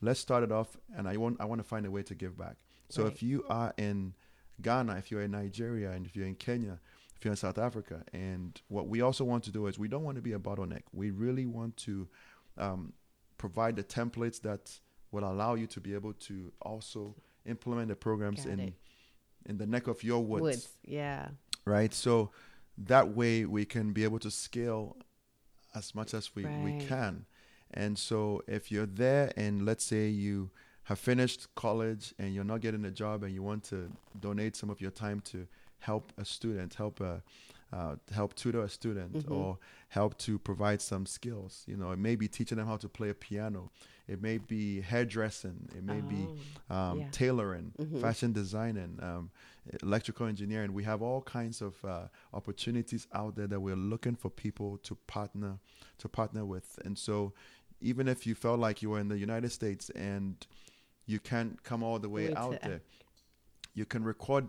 Speaker 2: let's start it off, and I want I want to find a way to give back. So
Speaker 1: Right.
Speaker 2: if you are in Ghana, if you're in Nigeria, and if you're in Kenya, if you're in South Africa, and what we also want to do is we don't want to be a bottleneck. We really want to um, provide the templates that will allow you to be able to also implement the programs
Speaker 1: Got
Speaker 2: in
Speaker 1: it.
Speaker 2: in the neck of your woods,
Speaker 1: Woods. Yeah.
Speaker 2: right? So that way we can be able to scale as much as we, we can. And so if you're there and let's say you have finished college and you're not getting a job and you want to donate some of your time to help a student, help a uh, help tutor a student
Speaker 1: Mhm.
Speaker 2: or help to provide some skills. You know, it may be teaching them how to play a piano. It may be hairdressing. It may be
Speaker 1: Oh,
Speaker 2: um,
Speaker 1: yeah.
Speaker 2: tailoring,
Speaker 1: Mhm.
Speaker 2: fashion designing, um, electrical engineering. We have all kinds of uh, opportunities out there that we're looking for people to partner to partner with. And so, even if you felt like you were in the United States and you can't come all the way out there, you can record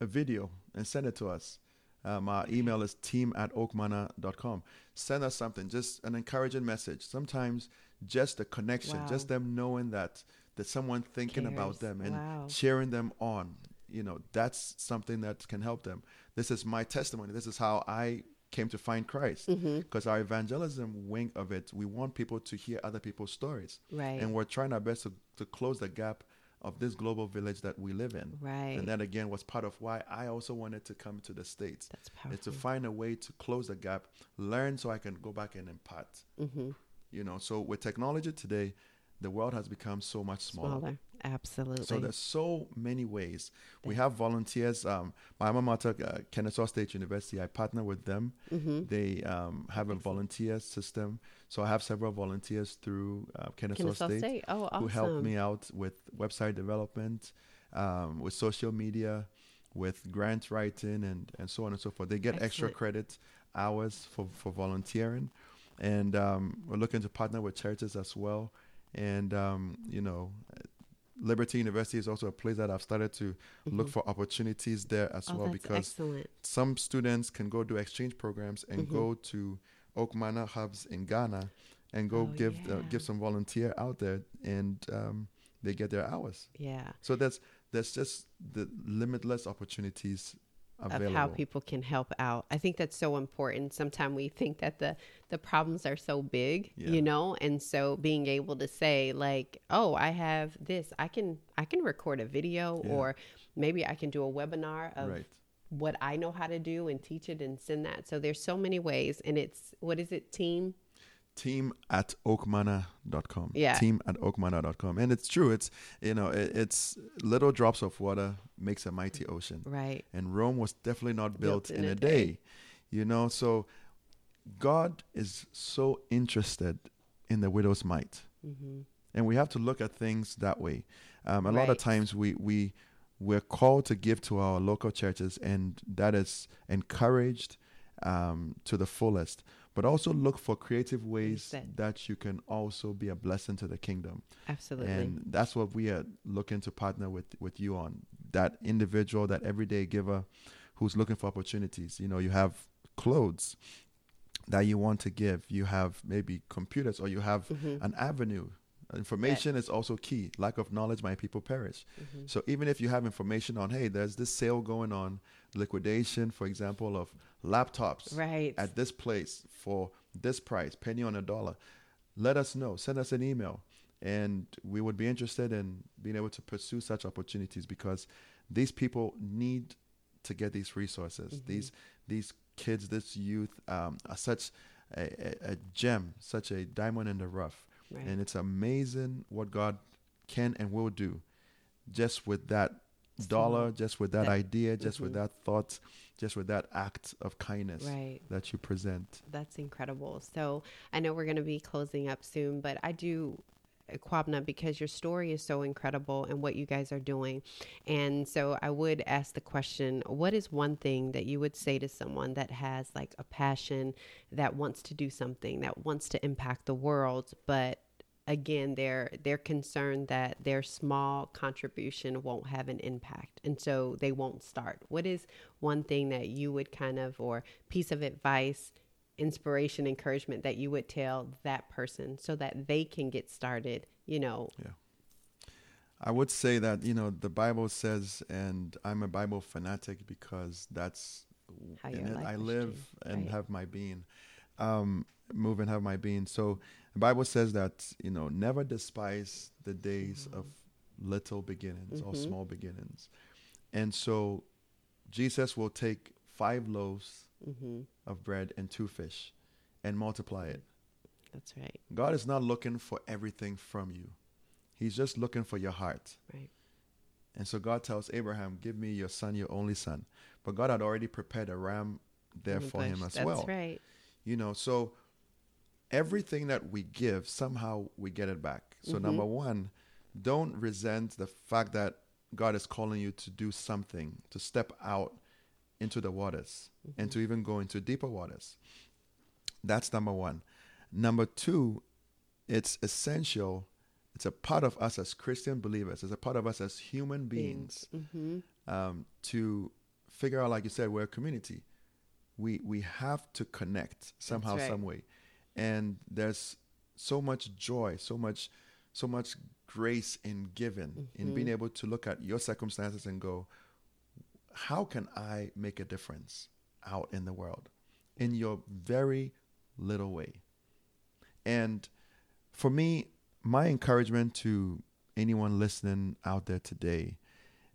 Speaker 2: a video and send it to us. Um, our email is team at oakmanna.com. Send us something, just an encouraging message. Sometimes just a connection,
Speaker 1: Wow.
Speaker 2: just them knowing that that someone thinking about them and
Speaker 1: Wow.
Speaker 2: cheering them on. You know, that's something that can help them. This is my testimony. This is how I came to find Christ. Because our evangelism wing of it, we want people to hear other people's stories.
Speaker 1: Right.
Speaker 2: And we're trying our best to, to close the gap of this global village that we live in.
Speaker 1: right.
Speaker 2: And that again was part of why I also wanted to come to the States.
Speaker 1: That's
Speaker 2: Is
Speaker 1: powerful.
Speaker 2: to find a way to close the gap, learn so I can go back and impart.
Speaker 1: mm-hmm.
Speaker 2: You know, so with technology today, the world has become so much smaller.
Speaker 1: Smaller. Absolutely.
Speaker 2: So there's so many ways. We have volunteers. Um, my alma mater, uh, Kennesaw State University, I partner with them.
Speaker 1: mm-hmm.
Speaker 2: They um, have a volunteer system. So I have several volunteers through uh, Kennesaw,
Speaker 1: Kennesaw
Speaker 2: State,
Speaker 1: State. Oh, awesome.
Speaker 2: who help me out with website development, um, with social media, with grant writing, and, and so on and so forth. They get extra credit hours for, for volunteering. And um, we're looking to partner with churches as well. And, um, you know, Liberty University is also a place that I've started to look
Speaker 1: Mhm.
Speaker 2: for opportunities there as
Speaker 1: Oh,
Speaker 2: well because
Speaker 1: excellent.
Speaker 2: some students can go do exchange programs and
Speaker 1: Mhm.
Speaker 2: go to Oak Manna hubs in Ghana and go
Speaker 1: Oh,
Speaker 2: give uh, give some volunteer out there and um, they get their hours.
Speaker 1: Yeah.
Speaker 2: So that's there's just the limitless opportunities available.
Speaker 1: Of how people can help out. I think that's so important. Sometimes we think that the the problems are so big,
Speaker 2: Yeah.
Speaker 1: you know, and so being able to say like, "Oh, I have this. I can I can record a video
Speaker 2: Yeah.
Speaker 1: or maybe I can do a webinar of
Speaker 2: right.
Speaker 1: what I know how to do and teach it and send that." So there's so many ways and it's what is it, team?
Speaker 2: Team at oakmanna.com.
Speaker 1: Yeah.
Speaker 2: Team at oakmanna.com. And it's true. It's you know, it, it's little drops of water makes a mighty ocean.
Speaker 1: Right.
Speaker 2: and Rome was definitely not
Speaker 1: Built
Speaker 2: built,
Speaker 1: in
Speaker 2: in,
Speaker 1: a day.
Speaker 2: day. You know, so God is so interested in the widow's mite,
Speaker 1: Mhm.
Speaker 2: and we have to look at things that way. Um, a lot of times we we we're called to give to our local churches, and that is encouraged um, to the fullest. But also look for creative ways that you can also be a blessing to the kingdom.
Speaker 1: Absolutely.
Speaker 2: And that's what we are looking to partner with with you on. That individual, that everyday giver who's looking for opportunities. You know, you have clothes that you want to give. You have maybe computers or you have
Speaker 1: Mhm.
Speaker 2: an avenue. Information is also key. Lack of knowledge, my people perish.
Speaker 1: Mhm.
Speaker 2: So even if you have information on, hey, there's this sale going on, liquidation, for example, of laptops
Speaker 1: Right.
Speaker 2: at this place for this price, penny on a dollar, let us know. Send us an email. And we would be interested in being able to pursue such opportunities because these people need to get these resources.
Speaker 1: Mhm.
Speaker 2: These these kids, this youth um, are such a, a, a gem, such a diamond in the rough.
Speaker 1: right.
Speaker 2: And it's amazing what God can and will do just with that dollar, just with that,
Speaker 1: That-
Speaker 2: idea, just with
Speaker 1: mhm.
Speaker 2: that thought, just with that act of kindness
Speaker 1: Right.
Speaker 2: that you present.
Speaker 1: That's incredible. So I know we're going to be closing up soon, but I do. uh, Kwabena, because your story is so incredible and what you guys are doing. And so I would ask the question what is one thing that you would say to someone that has like a passion, that wants to do something, that wants to impact the world, but again they're they're concerned that their small contribution won't have an impact and so they won't start. What is one thing that you would kind of or piece of advice inspiration encouragement that you would tell that person so that they can get started you know? Yeah.
Speaker 2: I would say that, you know, the Bible says, and I'm a Bible fanatic because that's
Speaker 1: How
Speaker 2: in it. I live and
Speaker 1: right.
Speaker 2: have my being, um, move and have my being. So the Bible says that, you know, never despise the days of little beginnings or
Speaker 1: Mhm.
Speaker 2: small beginnings. And so Jesus will take five loaves
Speaker 1: hmm
Speaker 2: of bread and two fish and multiply it.
Speaker 1: that's right
Speaker 2: God is not looking for everything from you. He's just looking for your heart.
Speaker 1: right
Speaker 2: And so God tells Abraham, Give me your son, your only son. But God had already prepared a ram there
Speaker 1: the
Speaker 2: for him as
Speaker 1: that's
Speaker 2: well.
Speaker 1: That's right
Speaker 2: You know, so everything that we give, somehow we get it back. So,
Speaker 1: Mhm.
Speaker 2: number one, don't resent the fact that God is calling you to do something, to step out into the waters and to even go into deeper waters. That's number one. Number two, it's essential. It's a part of us as Christian believers. It's a part of us as human beings
Speaker 1: hmm
Speaker 2: um, to figure out, like you said, we're a community. We we have to connect somehow,
Speaker 1: right.
Speaker 2: some way, and there's so much joy, so much, so much grace in giving, in being
Speaker 1: Mhm.
Speaker 2: able to look at your circumstances and go, how can I make a difference out in the world, in your very little way, and for me, my encouragement to anyone listening out there today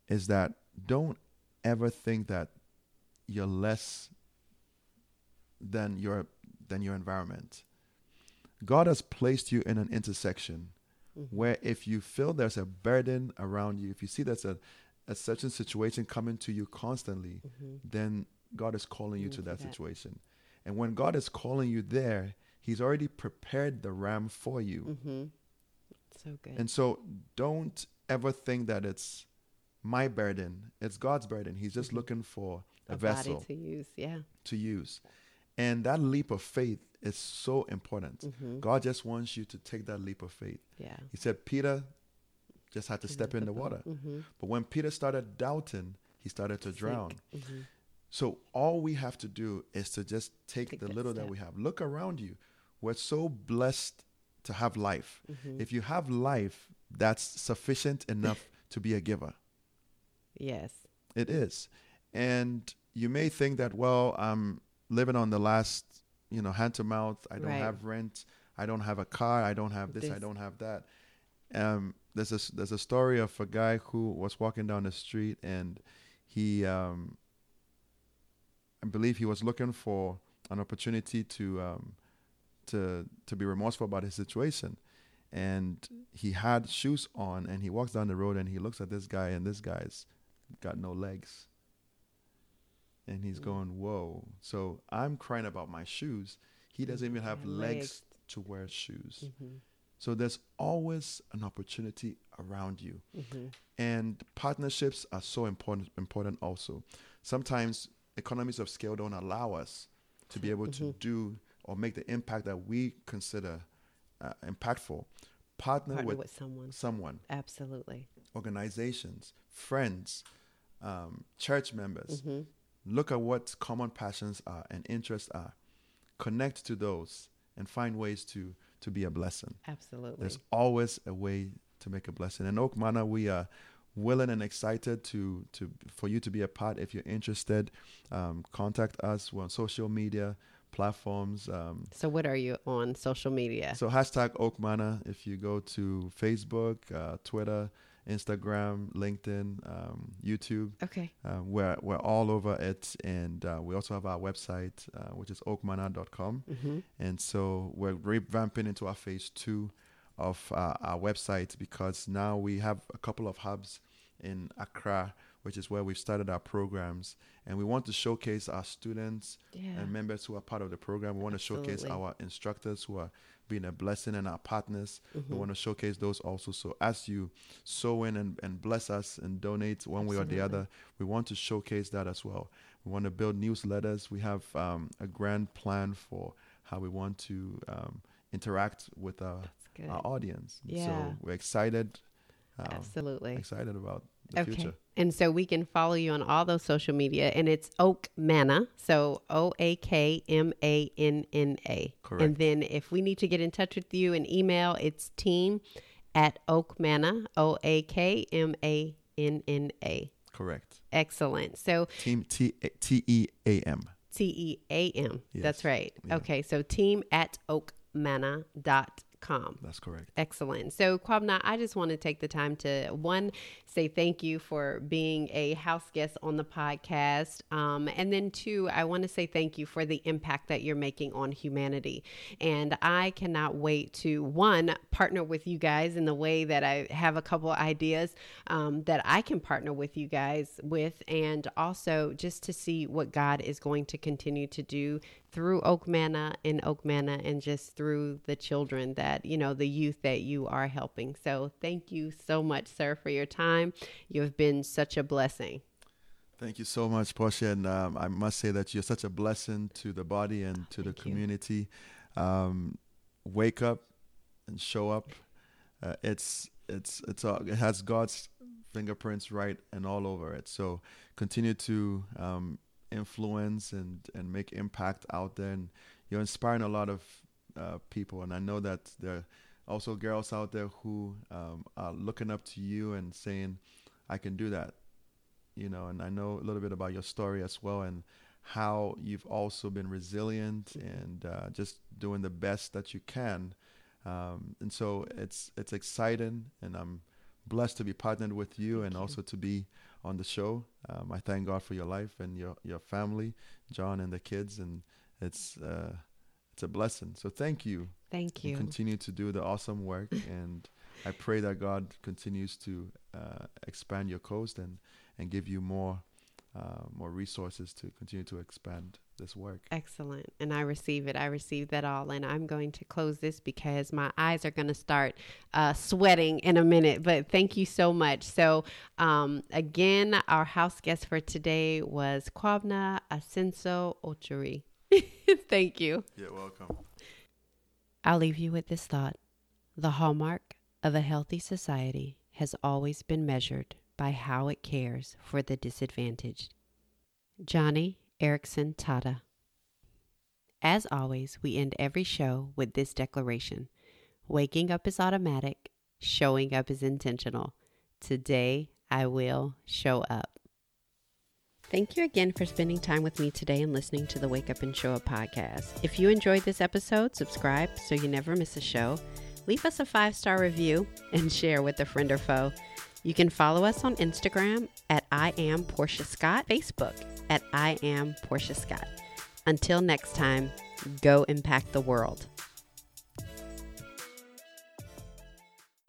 Speaker 2: is that don't ever think that you're less than your than your environment. God has placed you in an intersection mm-hmm. where if you feel there's a burden around you, if you see there's a, a certain situation coming to you constantly, mm-hmm. then God is calling you to that,
Speaker 1: that.
Speaker 2: situation. And when God is calling you there, He's already prepared the ram for you.
Speaker 1: hmm so good
Speaker 2: And so don't ever think that it's my burden. It's God's burden. He's just mm-hmm. looking for a,
Speaker 1: a
Speaker 2: vessel
Speaker 1: to use yeah
Speaker 2: to use. And that leap of faith is so important.
Speaker 1: Mhm.
Speaker 2: God just wants you to take that leap of faith.
Speaker 1: yeah
Speaker 2: He said Peter just had to step in the water.
Speaker 1: hmm
Speaker 2: But when Peter started doubting, he started to drown.
Speaker 1: hmm
Speaker 2: So all we have to do is to just take,
Speaker 1: Take
Speaker 2: the
Speaker 1: that
Speaker 2: little that we have. Look around you. We're so blessed to have life.
Speaker 1: Mm-hmm.
Speaker 2: If you have life, that's sufficient enough *laughs* to be a giver.
Speaker 1: yes
Speaker 2: It is. And you may think that, well, I'm living on the last, you know, hand to mouth. I don't
Speaker 1: Right.
Speaker 2: have rent. I don't have a car. I don't have this. I don't have that. Um, there's a there's a story of a guy who was walking down the street and he, um, I believe he was looking for an opportunity to um, to to be remorseful about his situation, and he had shoes on and he walks down the road and he looks at this guy and this guy's got no legs. And he's
Speaker 1: Mm.
Speaker 2: going, Whoa. So I'm crying about my shoes. He doesn't even have legs,
Speaker 1: legs.
Speaker 2: to wear shoes.
Speaker 1: hmm
Speaker 2: So there's always an opportunity around you.
Speaker 1: hmm
Speaker 2: And partnerships are so important important also. Sometimes economies of scale don't allow us to be able to
Speaker 1: Mhm.
Speaker 2: do or make the impact that we consider uh, impactful. Partner,
Speaker 1: partner
Speaker 2: with,
Speaker 1: with someone
Speaker 2: someone,
Speaker 1: absolutely
Speaker 2: organizations, friends, um, church members.
Speaker 1: hmm
Speaker 2: Look at what common passions are and interests are. Connect to those and find ways to to be a blessing.
Speaker 1: absolutely
Speaker 2: There's always a way to make a blessing. In Oak Manna, we are willing and excited to to for you to be a part. If you're interested, um, contact us. We're on social media platforms. Um,
Speaker 1: so what are you on social media
Speaker 2: so hashtag Oak Manna. If you go to Facebook, uh, Twitter, Instagram, LinkedIn, um, YouTube,
Speaker 1: okay.
Speaker 2: Uh, we're we're all over it, and uh, we also have our website, uh, which is oakmanna.com.
Speaker 1: hmm
Speaker 2: And so we're revamping into our phase two of uh, our website because now we have a couple of hubs in Accra, which is where we've started our programs. And we want to showcase our students
Speaker 1: Yeah.
Speaker 2: and members who are part of the program. We want to showcase our instructors who are being a blessing and our partners.
Speaker 1: Mm-hmm.
Speaker 2: We want to showcase those also. So as you sow in and, and bless us and donate one way or the other, we want to showcase that as well. We want to build newsletters. We have um, a grand plan for how we want to um, interact with our, our audience.
Speaker 1: Yeah.
Speaker 2: So we're excited. Um,
Speaker 1: Absolutely.
Speaker 2: excited about the
Speaker 1: Okay.
Speaker 2: future.
Speaker 1: And so we can follow you on all those social media, and it's Oak Manna. So O A K M A N N A.
Speaker 2: Correct.
Speaker 1: And then if we need to get in touch with you, an email, it's team at Oak Manna, O A K M A N N A.
Speaker 2: Correct.
Speaker 1: Excellent. So
Speaker 2: Team T T E A M.
Speaker 1: T E A M. That's right.
Speaker 2: Yeah.
Speaker 1: Okay. So team at oakmanna.com.
Speaker 2: That's correct.
Speaker 1: Excellent. So, Kwabena, I just want to take the time to one say thank you for being a house guest on the podcast, um, and then two, I want to say thank you for the impact that you're making on humanity. And I cannot wait to one partner with you guys in the way that I have a couple ideas um, that I can partner with you guys with, and also just to see what God is going to continue to do through Oak Manna and Oak Manna and just through the children that, you know, the youth that you are helping. So thank you so much, sir, for your time. You have been such a blessing.
Speaker 2: Thank you so much, Portia. And um, I must say that you're such a blessing to the body and to the community. Um, wake up and show up. Uh, it's it's it's all, it has God's fingerprints right and all over it. So continue to um, influence and and make impact out there. And you're inspiring a lot of uh, people. And I know that there are also girls out there who um, are looking up to you and saying, "I can do that." you know, and I know a little bit about your story as well and how you've also been resilient and uh, just doing the best that you can. Um, and so it's it's exciting, and I'm blessed to be partnered with you and also to be on the show. Um, I thank God for your life and your your family, John and the kids, and it's uh, it's a blessing. So thank you.
Speaker 1: Thank
Speaker 2: And
Speaker 1: you.
Speaker 2: continue to do the awesome work, and I pray that God continues to uh, expand your coast and and give you more uh, more resources to continue to expand this work.
Speaker 1: Excellent. And I receive it. I receive that all. And I'm going to close this because my eyes are going to start uh, sweating in a minute. But thank you so much. So, um, again, our house guest for today was Kwabena Asenso Ochuri. *laughs* thank you.
Speaker 2: You're welcome.
Speaker 1: I'll leave you with this thought The hallmark of a healthy society has always been measured by how it cares for the disadvantaged. Joni Eareckson Tada. As always, we end every show with this declaration Waking up is automatic, showing up is intentional. Today, I will show up. Thank you again for spending time with me today and listening to the Wake Up and Show Up podcast. If you enjoyed this episode, subscribe so you never miss a show. Leave us a five star review and share with a friend or foe. You can follow us on Instagram at I am Portia Scott, Facebook at I am Portia Scott. Until next time, go impact the world.